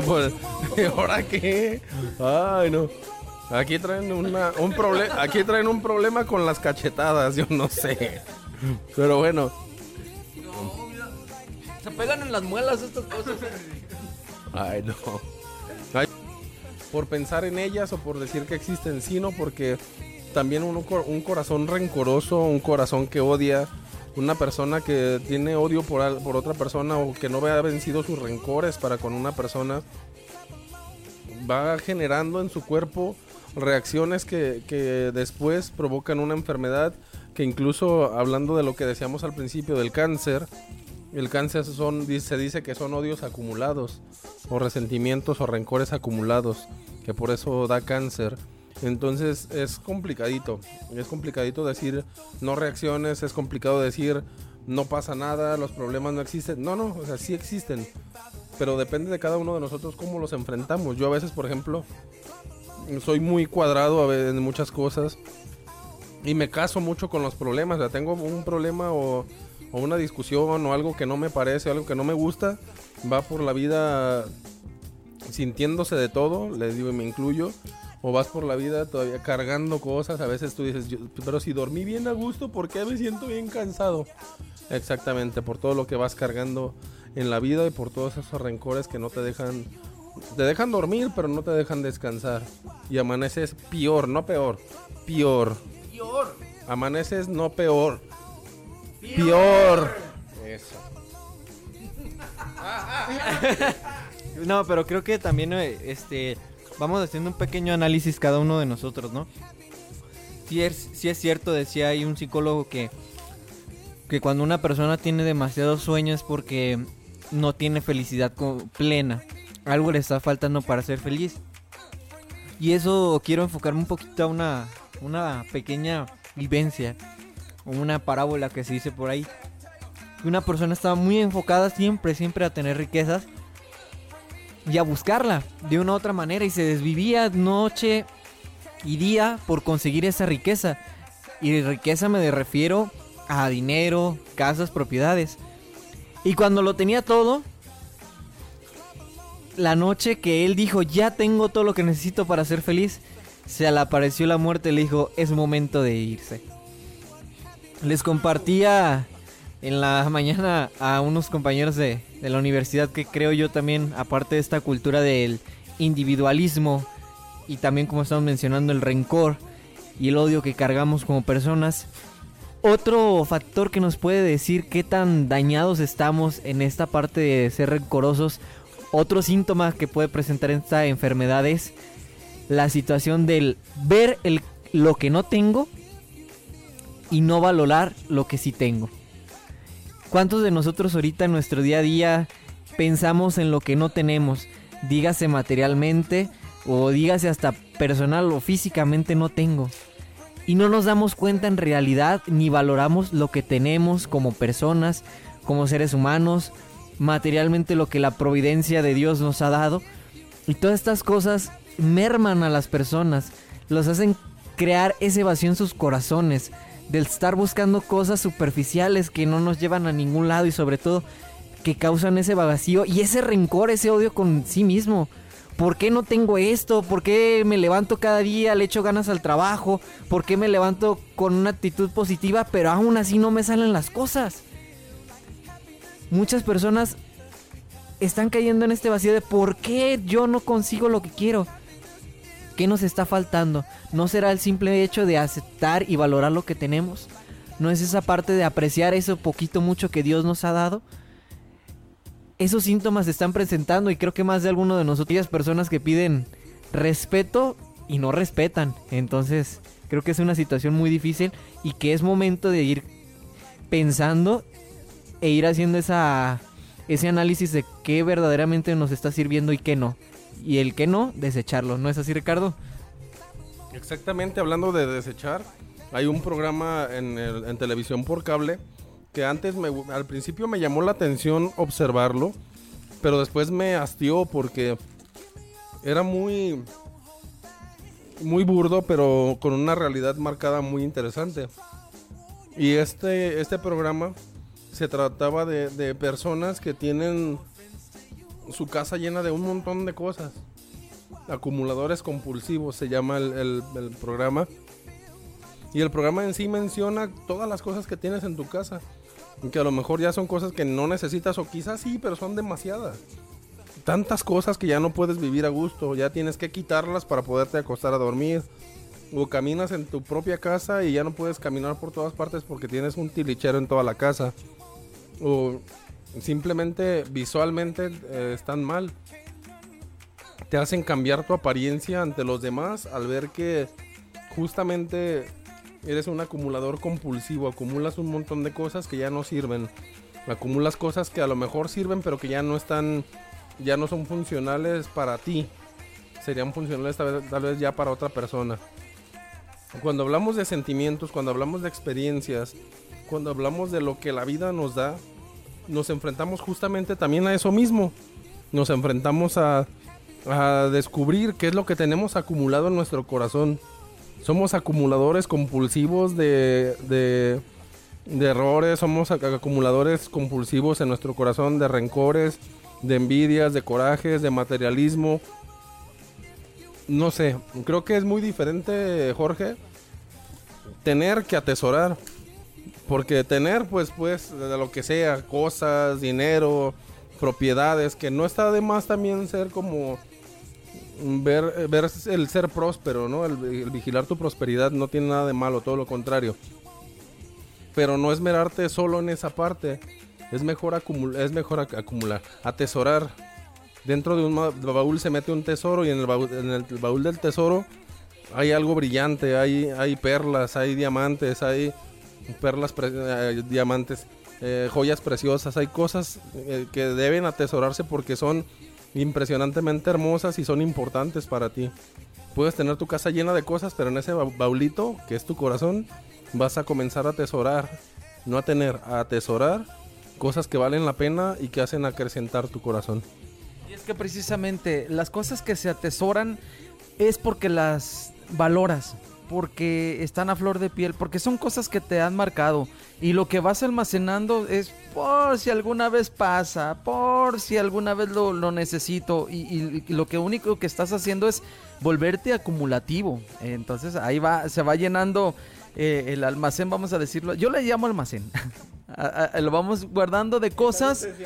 Pues, ¿y ahora qué? Ay, no. Aquí traen una, un problema, aquí traen un problema con las cachetadas, yo no sé. Pero bueno, Se pegan en las muelas estas cosas. ay no. Ay, por pensar en ellas o por decir que existen, sino porque también uno cor- un corazón rencoroso, un corazón que odia, una persona que tiene odio por, por otra persona o que no vea vencido sus rencores para con una persona, va generando en su cuerpo reacciones que, que después provocan una enfermedad que incluso hablando de lo que decíamos al principio del cáncer, el cáncer son, se dice que son odios acumulados o resentimientos o rencores acumulados, que por eso da cáncer. Entonces es complicadito, es complicadito decir no reacciones, es complicado decir no pasa nada, los problemas no existen. No, no, o sea, sí existen, pero depende de cada uno de nosotros cómo los enfrentamos. Yo a veces, por ejemplo, soy muy cuadrado en muchas cosas y me caso mucho con los problemas. O sea, tengo un problema o, o una discusión o algo que no me parece, algo que no me gusta, va por la vida sintiéndose de todo, les digo y me incluyo. O vas por la vida todavía cargando cosas. A veces tú dices, "Yo- pero si dormí bien a gusto, ¿por qué me siento bien cansado? Exactamente, por todo lo que vas cargando en la vida y por todos esos rencores que no te dejan te dejan dormir, pero no te dejan descansar. Y amaneces peor, no peor, peor. Amaneces no peor, Peor. Eso. No, pero creo que también eh, este vamos haciendo un pequeño análisis cada uno de nosotros, ¿no? Sí es, sí es cierto, decía ahí un psicólogo que que cuando una persona tiene demasiados sueños es porque no tiene felicidad plena. Algo le está faltando para ser feliz. Y eso quiero enfocarme un poquito a una, una pequeña vivencia. Una parábola que se dice por ahí. Una persona estaba muy enfocada siempre, siempre a tener riquezas. Y a buscarla de una u otra manera. Y se desvivía noche y día por conseguir esa riqueza. Y de riqueza me refiero a dinero, casas, propiedades. Y cuando lo tenía todo, la noche que él dijo, ya tengo todo lo que necesito para ser feliz, se le apareció la muerte y le dijo, es momento de irse. Les compartía en la mañana a unos compañeros de, de la universidad que creo yo también, aparte de esta cultura del individualismo y también como estamos mencionando el rencor y el odio que cargamos como personas, otro factor que nos puede decir qué tan dañados estamos en esta parte de ser rencorosos, otro síntoma que puede presentar esta enfermedad es la situación del ver el, lo que no tengo y no valorar lo que sí tengo. ¿Cuántos de nosotros ahorita en nuestro día a día pensamos en lo que no tenemos? Dígase materialmente o dígase hasta personal o físicamente no tengo y no nos damos cuenta en realidad ni valoramos lo que tenemos como personas, como seres humanos, materialmente lo que la providencia de Dios nos ha dado. Y todas estas cosas merman a las personas, los hacen crear ese vacío en sus corazones, del estar buscando cosas superficiales que no nos llevan a ningún lado y sobre todo que causan ese vacío y ese rencor, ese odio con sí mismo. ¿Por qué no tengo esto? ¿Por qué me levanto cada día, le echo ganas al trabajo? ¿Por qué me levanto con una actitud positiva, pero aún así no me salen las cosas? Muchas personas están cayendo en este vacío de por qué yo no consigo lo que quiero. ¿Qué nos está faltando? ¿No será el simple hecho de aceptar y valorar lo que tenemos? ¿No es esa parte de apreciar eso poquito mucho que Dios nos ha dado? esos síntomas se están presentando y creo que más de alguno de nosotros, aquellas personas que piden respeto y no respetan. Entonces, creo que es una situación muy difícil y que es momento de ir pensando e ir haciendo esa ese análisis de qué verdaderamente nos está sirviendo y qué no. Y el que no, desecharlo. ¿No es así, Ricardo? Exactamente, hablando de desechar, hay un programa en, el- en televisión por cable que antes me, al principio me llamó la atención observarlo, pero después me hastió porque era muy muy burdo, pero con una realidad marcada muy interesante. Y este este programa se trataba de, de personas que tienen su casa llena de un montón de cosas. Acumuladores compulsivos se llama el, el- programa. Y el programa en sí menciona todas las cosas que tienes en tu casa. Que a lo mejor ya son cosas que no necesitas o quizás sí, pero son demasiadas. Tantas cosas que ya no puedes vivir a gusto. Ya tienes que quitarlas para poderte acostar a dormir. O caminas en tu propia casa y ya no puedes caminar por todas partes porque tienes un tilichero en toda la casa. O simplemente visualmente eh, están mal. Te hacen cambiar tu apariencia ante los demás al ver que justamente eres un acumulador compulsivo, acumulas un montón de cosas que ya no sirven, acumulas cosas que a lo mejor sirven pero que ya no están, ya no son funcionales para ti, serían funcionales tal vez, tal vez ya para otra persona. Cuando hablamos de sentimientos, cuando hablamos de experiencias, cuando hablamos de lo que la vida nos da, nos enfrentamos justamente también a eso mismo. Nos enfrentamos a, a descubrir qué es lo que tenemos acumulado en nuestro corazón. Somos acumuladores compulsivos de, de, de errores, somos ac- acumuladores compulsivos en nuestro corazón de rencores, de envidias, de corajes, de materialismo. No sé, creo que es muy diferente, Jorge, tener que atesorar. Porque tener, pues, pues, de lo que sea, cosas, dinero, propiedades, que no está de más también ser como ver, ver el ser próspero, ¿no? El, vigilar tu prosperidad no tiene nada de malo, todo lo contrario. pero no esmerarte solo en esa parte. Es mejor, acumular, es mejor ac- acumular, atesorar. Dentro de un baúl se mete un tesoro y en el baúl, en el baúl del tesoro hay algo brillante, hay, hay perlas, hay diamantes, hay perlas, eh, diamantes, eh, joyas preciosas, hay cosas eh, que deben atesorarse porque son impresionantemente hermosas y son importantes para ti. Puedes tener tu casa llena de cosas, pero en ese ba- baulito, que es tu corazón, vas a comenzar a atesorar, no a tener, a atesorar cosas que valen la pena y que hacen acrecentar tu corazón. Y es que precisamente las cosas que se atesoran es porque las valoras, porque están a flor de piel, porque son cosas que te han marcado. Y lo que vas almacenando es por si alguna vez pasa, por si alguna vez lo, necesito. Y, lo único que estás haciendo es volverte acumulativo. Entonces ahí va, se va llenando eh, el almacén, vamos a decirlo. Yo le llamo almacén. A- a- lo vamos guardando de cosas.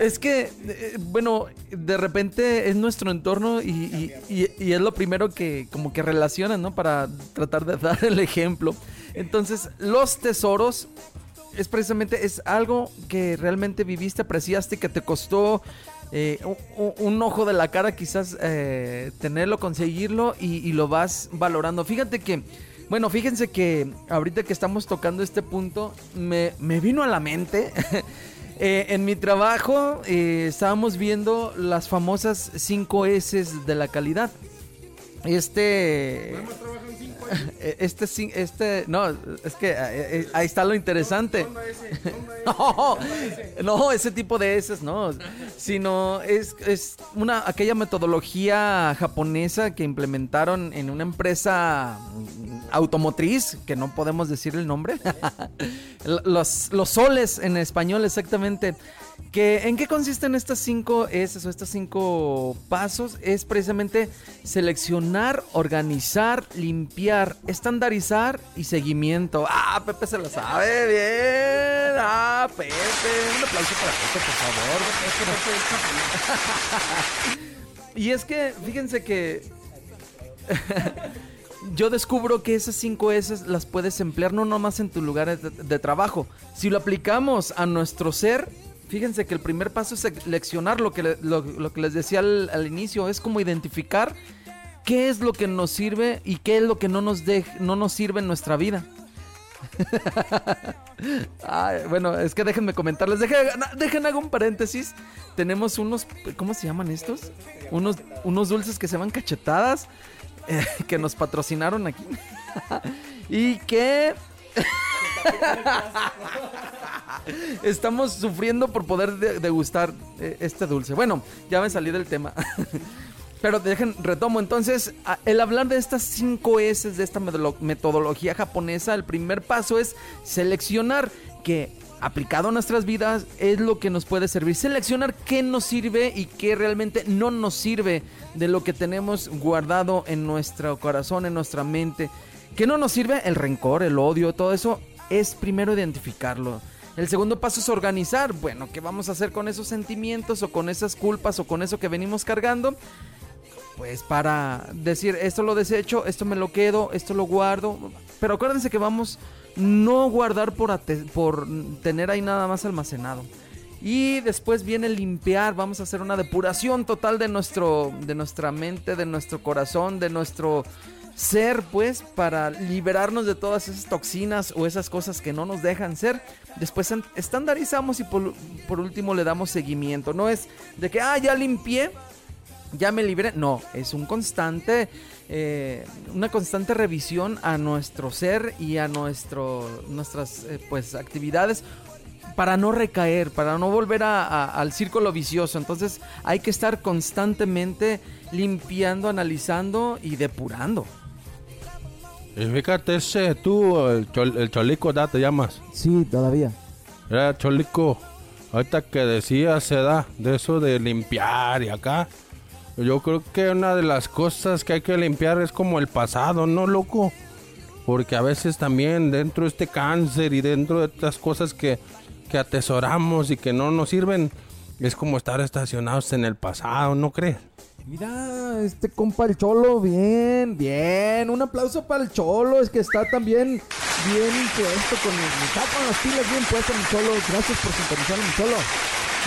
Es que, eh, bueno, de repente es nuestro entorno y, y- y- y es lo primero que como que relacionan, ¿no? Para tratar de dar el ejemplo. Entonces, los tesoros es precisamente, es algo que realmente viviste, apreciaste, que te costó eh, un, ojo de la cara quizás eh, tenerlo, conseguirlo y lo vas valorando. Fíjate que... Bueno, fíjense que ahorita que estamos tocando este punto, me, vino a la mente Eh, en mi trabajo eh, estábamos viendo las famosas 5 S de la calidad. Este. Este, sí- este, no, es que eh, eh, ahí está lo interesante. No, no, ese tipo de S no, sino es, es una, aquella metodología japonesa que implementaron en una empresa automotriz, que no podemos decir el nombre, los, los soles en español exactamente. Que, ¿En qué consisten estas cinco o estos cinco pasos? Es precisamente seleccionar, organizar, limpiar, estandarizar y seguimiento. Ah, Pepe se lo sabe bien. Ah, Pepe. Un aplauso para Pepe, por favor. y es que, fíjense que yo descubro que esas cinco S las puedes emplear no nomás en tus lugares de, de trabajo. Si lo aplicamos a nuestro ser, fíjense que el primer paso es seleccionar lo que, lo, que les decía al, inicio, es como identificar qué es lo que nos sirve y qué es lo que no nos, dej- no nos sirve en nuestra vida. Bueno, es que déjenme comentarles, dejen, dejen hago un paréntesis. Tenemos unos, ¿cómo se llaman estos? Unos, unos dulces que se llaman cachetadas, eh, que nos patrocinaron aquí. y que estamos sufriendo por poder de- degustar eh, este dulce. Bueno, ya me salí del tema. Pero dejen, retomo entonces, el hablar de estas 5 S de esta metodolo- metodología japonesa, el primer paso es seleccionar que aplicado a nuestras vidas es lo que nos puede servir. Seleccionar qué nos sirve y qué realmente no nos sirve de lo que tenemos guardado en nuestro corazón, en nuestra mente. ¿Qué no nos sirve? El rencor, el odio, todo eso es primero identificarlo. El segundo paso es organizar. Bueno, ¿qué vamos a hacer con esos sentimientos o con esas culpas o con eso que venimos cargando? Pues para decir, esto lo desecho, esto me lo quedo, esto lo guardo. Pero acuérdense que vamos no guardar por, por tener ahí nada más almacenado. Y después viene limpiar, vamos a hacer una depuración total de nuestro de nuestra mente, de nuestro corazón, de nuestro ser, pues, para liberarnos de todas esas toxinas o esas cosas que no nos dejan ser. Después estandarizamos y por, por último le damos seguimiento. No es de que, ah, ya limpié, ya me libré. No, es un constante, eh, una constante revisión a nuestro ser y a nuestro, nuestras eh, pues actividades para no recaer, para no volver a- al círculo vicioso. Entonces hay que estar constantemente limpiando, analizando y depurando. Y fíjate ese, tú, el, chol- el cholico, ¿da? ¿Te llamas? Sí, todavía. Era cholico. Ahorita que decías, se da, de eso de limpiar y acá. Yo creo que una de las cosas que hay que limpiar es como el pasado, ¿no, loco? Porque a veces también dentro de este cáncer y dentro de estas cosas que, que atesoramos y que no nos sirven, es como estar estacionados en el pasado, ¿no crees? Mira, este compa el Cholo, bien, bien. Un aplauso para el Cholo, es que está también bien puesto, con, está con las pilas bien puestas, mi Cholo. Gracias por sintonizar, mi Cholo.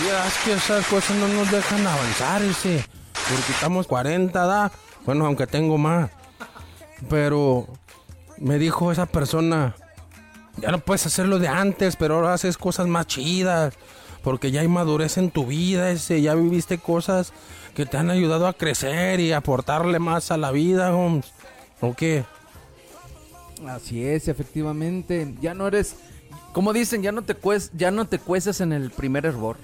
Ya, es que esas cosas no nos dejan avanzar, ese. Porque estamos 40, ¿da? Bueno, aunque tengo más. Pero me dijo esa persona, ya no puedes hacer lo de antes, pero ahora haces cosas más chidas. Porque ya hay madurez en tu vida, ese. Ya viviste cosas que te han ayudado a crecer y aportarle más a la vida, Holmes. ¿O qué? Así es, efectivamente. Ya no eres, como dicen, ya no te cues, ya no te cueces en el primer error.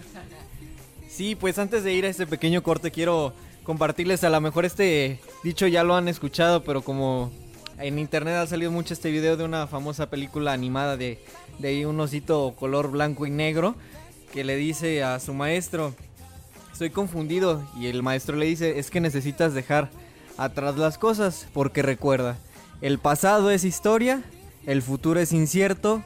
Sí, pues antes de ir a este pequeño corte quiero compartirles a lo mejor este dicho ya lo han escuchado, pero como en internet ha salido mucho este video de una famosa película animada de, de un osito color blanco y negro que le dice a su maestro, estoy confundido y el maestro le dice, es que necesitas dejar atrás las cosas porque recuerda, el pasado es historia, el futuro es incierto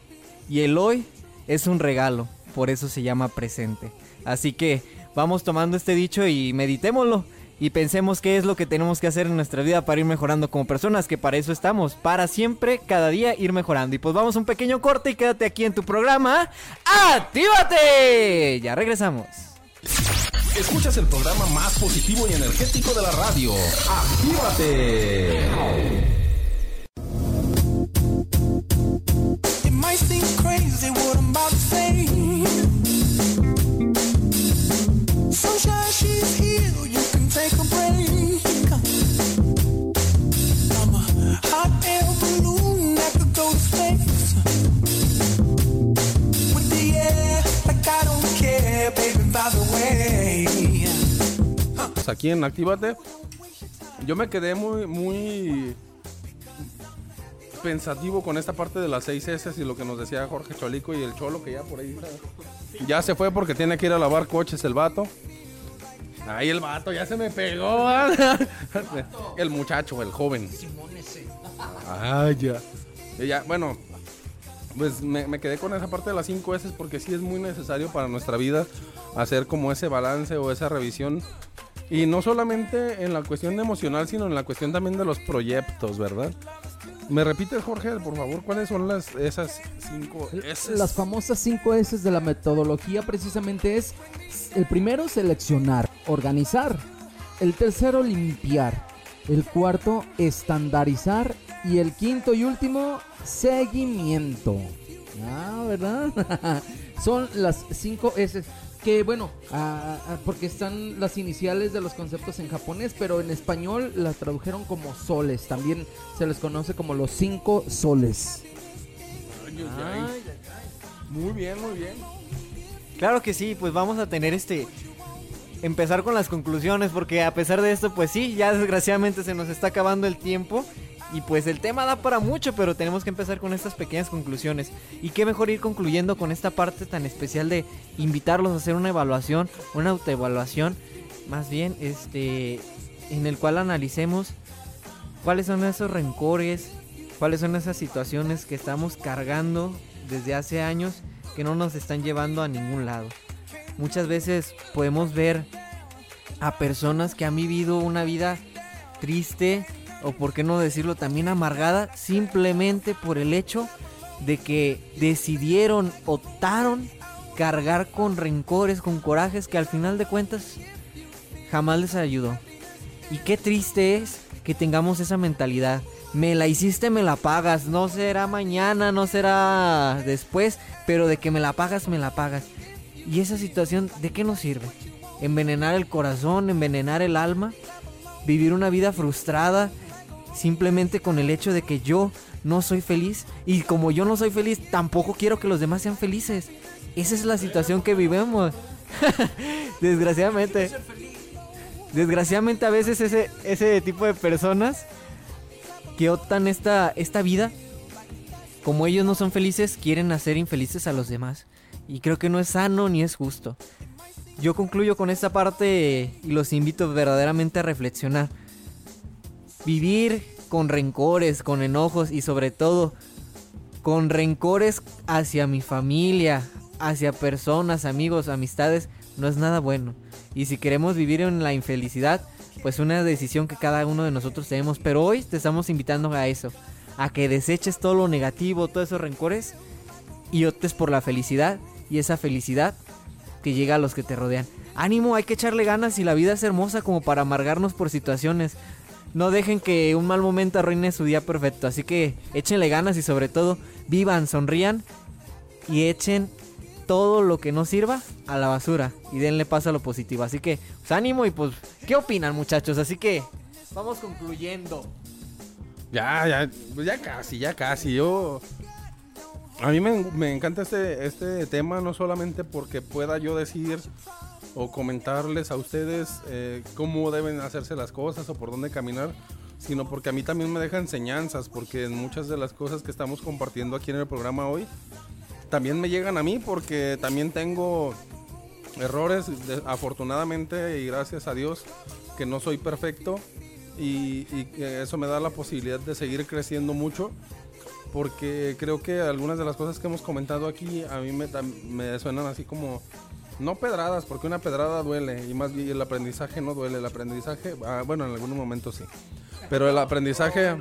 y el hoy es un regalo, por eso se llama presente. Así que vamos tomando este dicho y meditémoslo y pensemos qué es lo que tenemos que hacer en nuestra vida para ir mejorando como personas, que para eso estamos, para siempre, cada día ir mejorando. Y pues vamos a un pequeño corte y quédate aquí en tu programa. ¡Actívate! Ya regresamos. Escuchas el programa más positivo y energético de la radio. ¡Actívate! Aquí en Actívate, yo me quedé muy, muy pensativo con esta parte de las 6 S y lo que nos decía Jorge Cholico y el Cholo, que ya por ahí ya se fue porque tiene que ir a lavar coches el vato. Ahí el vato ya se me pegó. ¿ah? el muchacho, el joven. Ay, ya. Ya, bueno, pues me, me quedé con esa parte de las 5 S porque sí es muy necesario para nuestra vida hacer como ese balance o esa revisión. Y no solamente en la cuestión emocional, sino en la cuestión también de los proyectos, ¿verdad? ¿Me repites, Jorge, por favor, cuáles son las esas 5 S? Las famosas 5 S de la metodología precisamente es el primero seleccionar, organizar, el tercero limpiar, el cuarto estandarizar y el quinto y último seguimiento. Ah, ¿verdad? Son las 5 S que bueno, ah, ah, porque están las iniciales de los conceptos en japonés, pero en español las tradujeron como soles. También se les conoce como los cinco soles. Muy bien, muy bien. Claro que sí, pues vamos a tener este empezar con las conclusiones porque a pesar de esto pues sí, ya desgraciadamente se nos está acabando el tiempo y pues el tema da para mucho, pero tenemos que empezar con estas pequeñas conclusiones. Y qué mejor ir concluyendo con esta parte tan especial de invitarlos a hacer una evaluación, una autoevaluación, más bien este en el cual analicemos cuáles son esos rencores, cuáles son esas situaciones que estamos cargando desde hace años que no nos están llevando a ningún lado. Muchas veces podemos ver a personas que han vivido una vida triste o por qué no decirlo también amargada simplemente por el hecho de que decidieron, optaron cargar con rencores, con corajes que al final de cuentas jamás les ayudó. Y qué triste es que tengamos esa mentalidad. Me la hiciste, me la pagas. No será mañana, no será después, pero de que me la pagas, me la pagas. Y esa situación, ¿de qué nos sirve? Envenenar el corazón, envenenar el alma, vivir una vida frustrada simplemente con el hecho de que yo no soy feliz y como yo no soy feliz, tampoco quiero que los demás sean felices. Esa es la situación que vivimos. Desgraciadamente. Desgraciadamente a veces ese, ese tipo de personas que optan esta, esta vida, como ellos no son felices, quieren hacer infelices a los demás. Y creo que no es sano ni es justo. Yo concluyo con esta parte y los invito verdaderamente a reflexionar. Vivir con rencores, con enojos y sobre todo con rencores hacia mi familia, hacia personas, amigos, amistades, no es nada bueno. Y si queremos vivir en la infelicidad, pues una decisión que cada uno de nosotros tenemos. Pero hoy te estamos invitando a eso, a que deseches todo lo negativo, todos esos rencores y optes por la felicidad y esa felicidad que llega a los que te rodean. Ánimo, hay que echarle ganas y la vida es hermosa como para amargarnos por situaciones. No dejen que un mal momento arruine su día perfecto. Así que échenle ganas y sobre todo vivan, sonrían y echen todo lo que no sirva a la basura y denle paso a lo positivo. Así que pues, ánimo y pues, ¿qué opinan muchachos? Así que vamos concluyendo. Ya, ya, pues ya casi, ya casi. Yo. A mí me, me encanta este, este tema, no solamente porque pueda yo decir o comentarles a ustedes eh, cómo deben hacerse las cosas o por dónde caminar, sino porque a mí también me deja enseñanzas, porque en muchas de las cosas que estamos compartiendo aquí en el programa hoy, también me llegan a mí, porque también tengo errores, afortunadamente y gracias a Dios, que no soy perfecto y, eso me da la posibilidad de seguir creciendo mucho porque creo que algunas de las cosas que hemos comentado aquí a mí me suenan así como no pedradas porque una pedrada duele y más bien el aprendizaje no duele el aprendizaje ah, bueno en algunos momentos sí pero el aprendizaje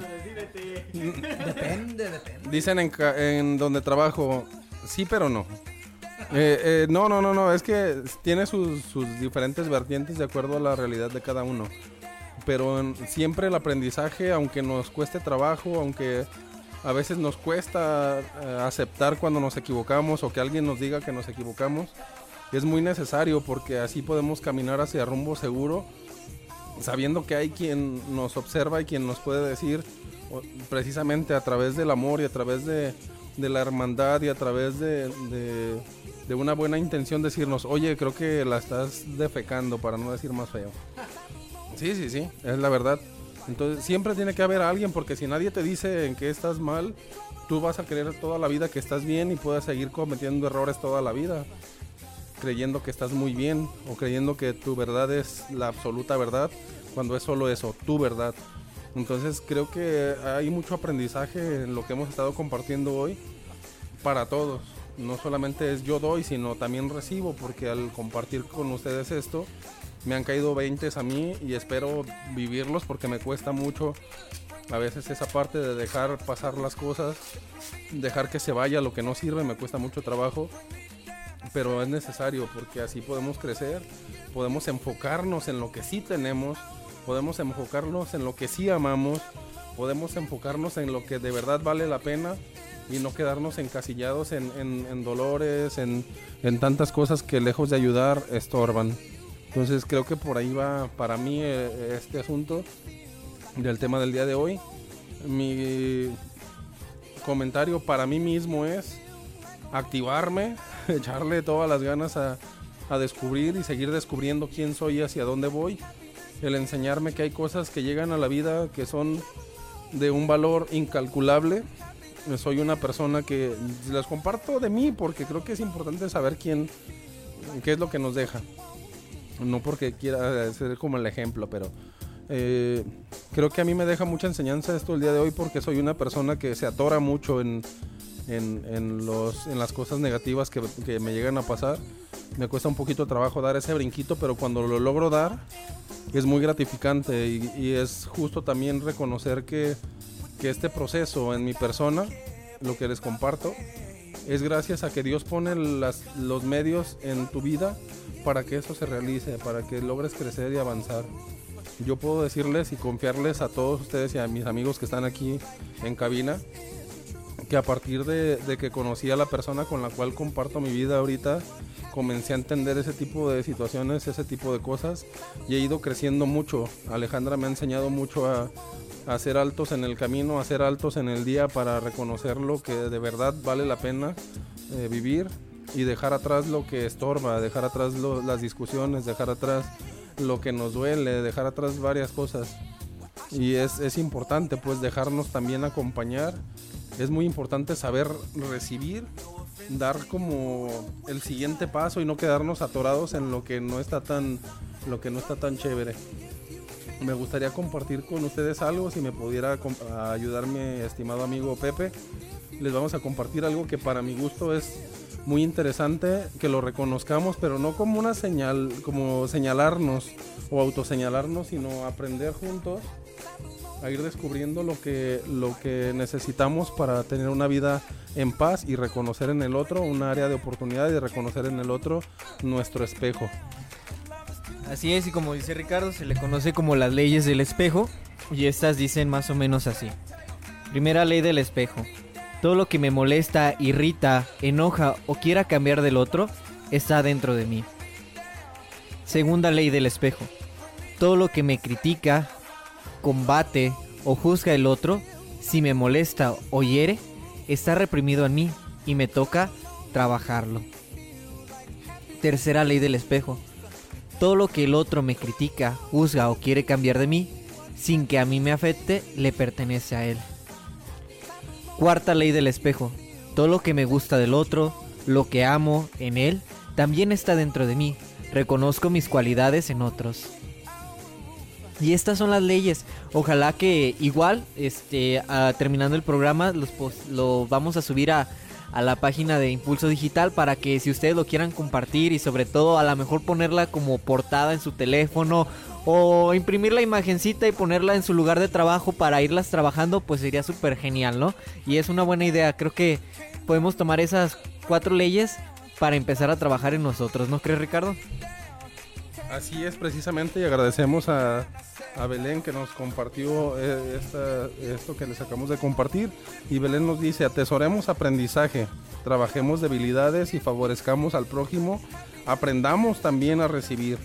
Depende, depende. Dicen en, donde trabajo, sí, pero no. Eh, eh, no, no, no, no, es que tiene sus, sus diferentes vertientes de acuerdo a la realidad de cada uno. Pero en- siempre el aprendizaje, aunque nos cueste trabajo, aunque a veces nos cuesta eh, aceptar cuando nos equivocamos o que alguien nos diga que nos equivocamos, es muy necesario porque así podemos caminar hacia rumbo seguro, sabiendo que hay quien nos observa y quien nos puede decir, precisamente a través del amor y a través de, la hermandad y a través de, de- de una buena intención decirnos, oye, creo que la estás defecando, para no decir más feo. Sí, sí, sí, es la verdad. Entonces siempre tiene que haber alguien porque si nadie te dice en qué estás mal, tú vas a creer toda la vida que estás bien y puedes seguir cometiendo errores toda la vida, creyendo que estás muy bien o creyendo que tu verdad es la absoluta verdad, cuando es solo eso, tu verdad. Entonces creo que hay mucho aprendizaje en lo que hemos estado compartiendo hoy para todos. No solamente es yo doy, sino también recibo, porque al compartir con ustedes esto, me han caído 20 a mí y espero vivirlos porque me cuesta mucho a veces esa parte de dejar pasar las cosas, dejar que se vaya lo que no sirve, me cuesta mucho trabajo, pero es necesario porque así podemos crecer, podemos enfocarnos en lo que sí tenemos, podemos enfocarnos en lo que sí amamos, podemos enfocarnos en lo que de verdad vale la pena y no quedarnos encasillados en, en- en dolores, en, en tantas cosas que lejos de ayudar estorban. Entonces creo que por ahí va para mí eh, este asunto del tema del día de hoy. Mi comentario para mí mismo es activarme, echarle todas las ganas a, a descubrir y seguir descubriendo quién soy y hacia dónde voy. El enseñarme que hay cosas que llegan a la vida que son de un valor incalculable. Soy una persona que les comparto de mí porque creo que es importante saber quién, qué es lo que nos deja. No porque quiera ser como el ejemplo, pero eh, creo que a mí me deja mucha enseñanza esto el día de hoy porque soy una persona que se atora mucho en, en, en los, en las cosas negativas que, que me llegan a pasar. Me cuesta un poquito de trabajo dar ese brinquito, pero cuando lo logro dar es muy gratificante y, y es justo también reconocer que, que este proceso en mi persona, lo que les comparto, es gracias a que Dios pone las- los medios en tu vida para que eso se realice, para que logres crecer y avanzar. Yo puedo decirles y confiarles a todos ustedes y a mis amigos que están aquí en cabina que a partir de, de que conocí a la persona con la cual comparto mi vida ahorita, comencé a entender ese tipo de situaciones, ese tipo de cosas y he ido creciendo mucho. Alejandra me ha enseñado mucho a, hacer altos en el camino, a hacer altos en el día para reconocer lo que de verdad vale la pena eh, vivir y dejar atrás lo que estorba, dejar atrás las discusiones, dejar atrás lo que nos duele, dejar atrás varias cosas. Y es, es importante pues dejarnos también acompañar. Es muy importante saber recibir, dar como el siguiente paso y no quedarnos atorados en lo que no está tan, lo que no está tan chévere. Me gustaría compartir con ustedes algo, si me pudiera com- ayudar mi estimado amigo Pepe. Les vamos a compartir algo que para mi gusto es muy interesante que lo reconozcamos, pero no como una señal, como señalarnos o autoseñalarnos, sino aprender juntos a ir descubriendo lo que, lo que necesitamos para tener una vida en paz y reconocer en el otro un área de oportunidad y reconocer en el otro nuestro espejo. Así es, y como dice Ricardo, se le conoce como las leyes del espejo, y estas dicen más o menos así. Primera ley del espejo. Todo lo que me molesta, irrita, enoja o quiera cambiar del otro está dentro de mí. Segunda ley del espejo. Todo lo que me critica, combate o juzga el otro, si me molesta o hiere, está reprimido en mí y me toca trabajarlo. Tercera ley del espejo. Todo lo que el otro me critica, juzga o quiere cambiar de mí, sin que a mí me afecte, le pertenece a él. Cuarta ley del espejo. Todo lo que me gusta del otro, lo que amo en él, también está dentro de mí. Reconozco mis cualidades en otros. Y estas son las leyes. Ojalá que igual, este, ah, terminando el programa, los lo vamos a subir a, a la página de Impulso Digital para que si ustedes lo quieran compartir y sobre todo a lo mejor ponerla como portada en su teléfono o imprimir la imagencita y ponerla en su lugar de trabajo para irlas trabajando, pues sería súper genial, ¿no? Y es una buena idea. Creo que podemos tomar esas cuatro leyes para empezar a trabajar en nosotros, ¿no crees, Ricardo? Así es precisamente y agradecemos a, Belén que nos compartió eh, esto que les acabamos de compartir. Y Belén nos dice, atesoremos aprendizaje, trabajemos debilidades y favorezcamos al prójimo, aprendamos también a recibir.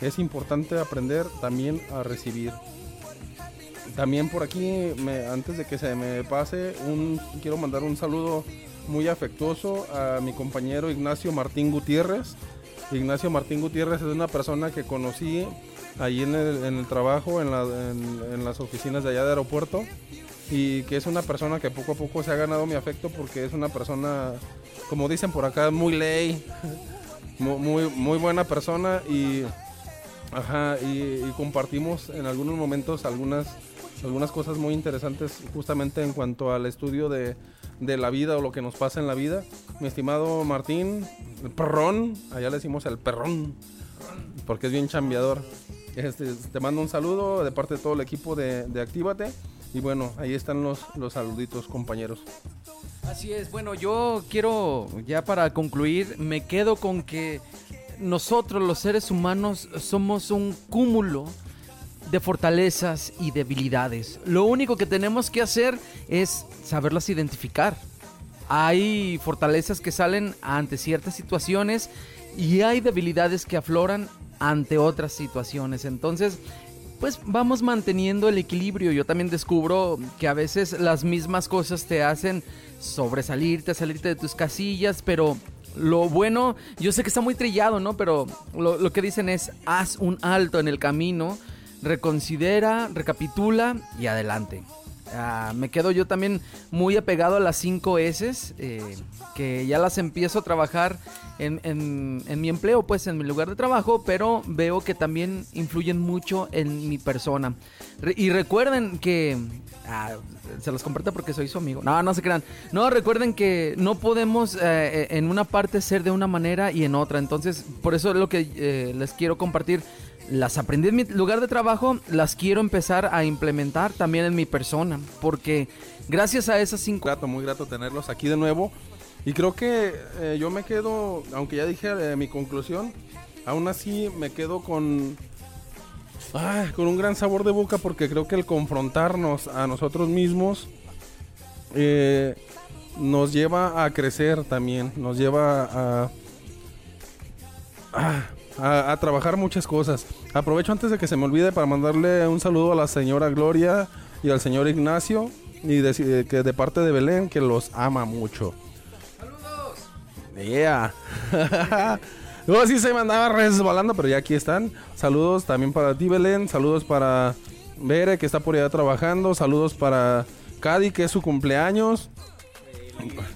Es importante aprender también a recibir. También por aquí, antes de que se me pase, quiero mandar un saludo muy afectuoso a mi compañero Ignacio Martín Gutiérrez. Ignacio Martín Gutiérrez es una persona que conocí ahí en el, trabajo, en, la- las oficinas de allá de aeropuerto, y que es una persona que poco a poco se ha ganado mi afecto porque es una persona, como dicen por acá, muy ley, mu- muy, muy buena persona y, ajá, y compartimos en algunos momentos algunas, algunas cosas muy interesantes justamente en cuanto al estudio de, de la vida o lo que nos pasa en la vida. Mi estimado Martín, el perrón, allá le decimos el perrón, porque es bien chambeador. Este, te mando un saludo de parte de todo el equipo de, de Actívate. Y bueno, ahí están los, los saluditos, compañeros. Así es, bueno, yo quiero, ya para concluir, me quedo con que nosotros los seres humanos somos un cúmulo de fortalezas y debilidades. Lo único que tenemos que hacer es saberlas identificar. Hay fortalezas que salen ante ciertas situaciones y hay debilidades que afloran ante otras situaciones. Entonces, pues vamos manteniendo el equilibrio. Yo también descubro que a veces las mismas cosas te hacen sobresalirte, salirte de tus casillas, pero lo bueno, yo sé que está muy trillado, ¿no? Pero lo, lo que dicen es, haz un alto en el camino, reconsidera, recapitula y adelante. Ah, me quedo yo también muy apegado a las 5 S, eh, que ya las empiezo a trabajar en, mi empleo, pues en mi lugar de trabajo, pero veo que también influyen mucho en mi persona. Y recuerden que... ah, se los comparto porque soy su amigo. No, no se crean. No, recuerden que no podemos eh, en una parte ser de una manera y en otra. Entonces, por eso es lo que eh, les quiero compartir. Las aprendí en mi lugar de trabajo, las quiero empezar a implementar también en mi persona. Porque gracias a esas cinco... muy grato tenerlos aquí de nuevo. Y creo que eh, yo me quedo, aunque ya dije eh, mi conclusión, aún así me quedo con, ah, con un gran sabor de boca porque creo que el confrontarnos a nosotros mismos eh, nos lleva a crecer también, nos lleva a, a, a- a trabajar muchas cosas. Aprovecho antes de que se me olvide para mandarle un saludo a la señora Gloria y al señor Ignacio y decir que de parte de Belén que los ama mucho. Saludos. Yeah. Luego sí se me andaba resbalando, pero ya aquí están. Saludos también para ti, Belén. Saludos para Bere, que está por allá trabajando. Saludos para Cadi, que es su cumpleaños.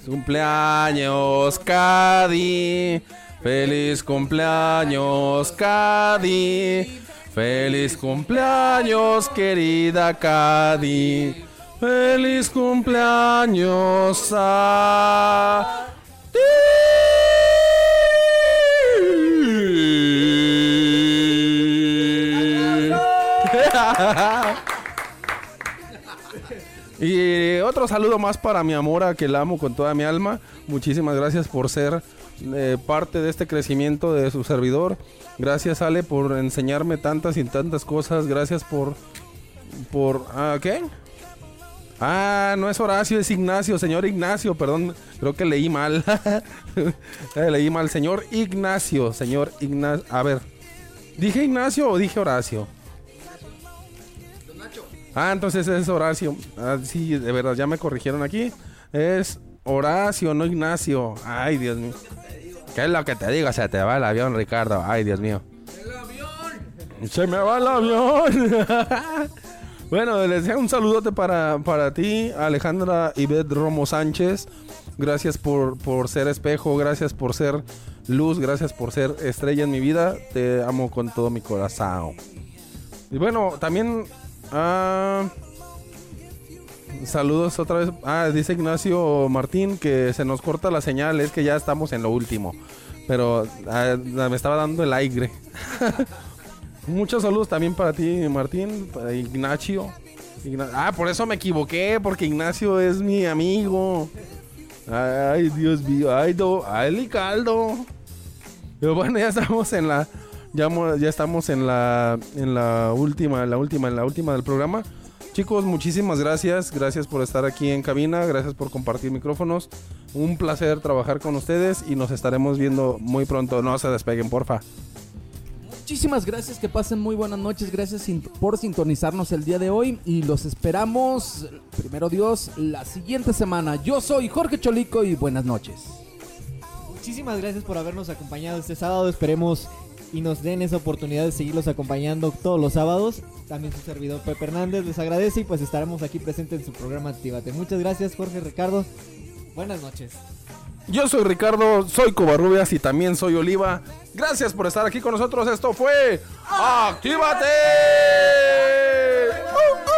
Cumpleaños, Cadi. Feliz cumpleaños, Cadi. Feliz cumpleaños, querida Cadi. Feliz cumpleaños a ti. Y otro saludo más para mi amora que la amo con toda mi alma. Muchísimas gracias por ser eh, parte de este crecimiento de su servidor. Gracias Ale por enseñarme tantas y tantas cosas. Gracias por por ah, ¿qué? Ah, no es Horacio, es Ignacio, señor Ignacio, perdón, creo que leí mal. Eh, leí mal, señor Ignacio, señor Ignacio. A ver, ¿dije Ignacio o dije Horacio? Ah, entonces es Horacio. Ah, sí, de verdad, ya me corrigieron aquí. Es Horacio, no Ignacio. Ay, Dios mío. ¿Qué es lo que te digo? Se te va el avión, Ricardo. Ay, Dios mío. ¡Se me va el avión! bueno, les deseo un saludote para, para ti, Alejandra Ivette Romo Sánchez. Gracias por, por ser espejo, gracias por ser luz, gracias por ser estrella en mi vida. Te amo con todo mi corazón. Y bueno, también Ah, saludos otra vez. Ah, dice Ignacio Martín que se nos corta la señal. Es que ya estamos en lo último. Pero ah, me estaba dando el aire. Muchos saludos también para ti, Martín. Para Ignacio. ah, por eso me equivoqué. Porque Ignacio es mi amigo. Ay, Dios mío. Ay, do, ay, caldo. Pero bueno, ya estamos en la ya, ya estamos en la, en la última, la última, en la última del programa. Chicos, muchísimas gracias. Gracias por estar aquí en cabina. Gracias por compartir micrófonos. Un placer trabajar con ustedes y nos estaremos viendo muy pronto. No se despeguen, porfa. Muchísimas gracias, que pasen muy buenas noches. Gracias por sintonizarnos el día de hoy y los esperamos, primero Dios, la siguiente semana. Yo soy Jorge Cholico y buenas noches. Muchísimas gracias por habernos acompañado este sábado. Esperemos y nos den esa oportunidad de seguirlos acompañando todos los sábados. También su servidor Pepe Hernández les agradece y pues estaremos aquí presentes en su programa Actívate. Muchas gracias Jorge Ricardo. Buenas noches. Yo soy Ricardo, soy Covarrubias y también soy Oliva. Gracias por estar aquí con nosotros. Esto fue Actívate. Uh -uh.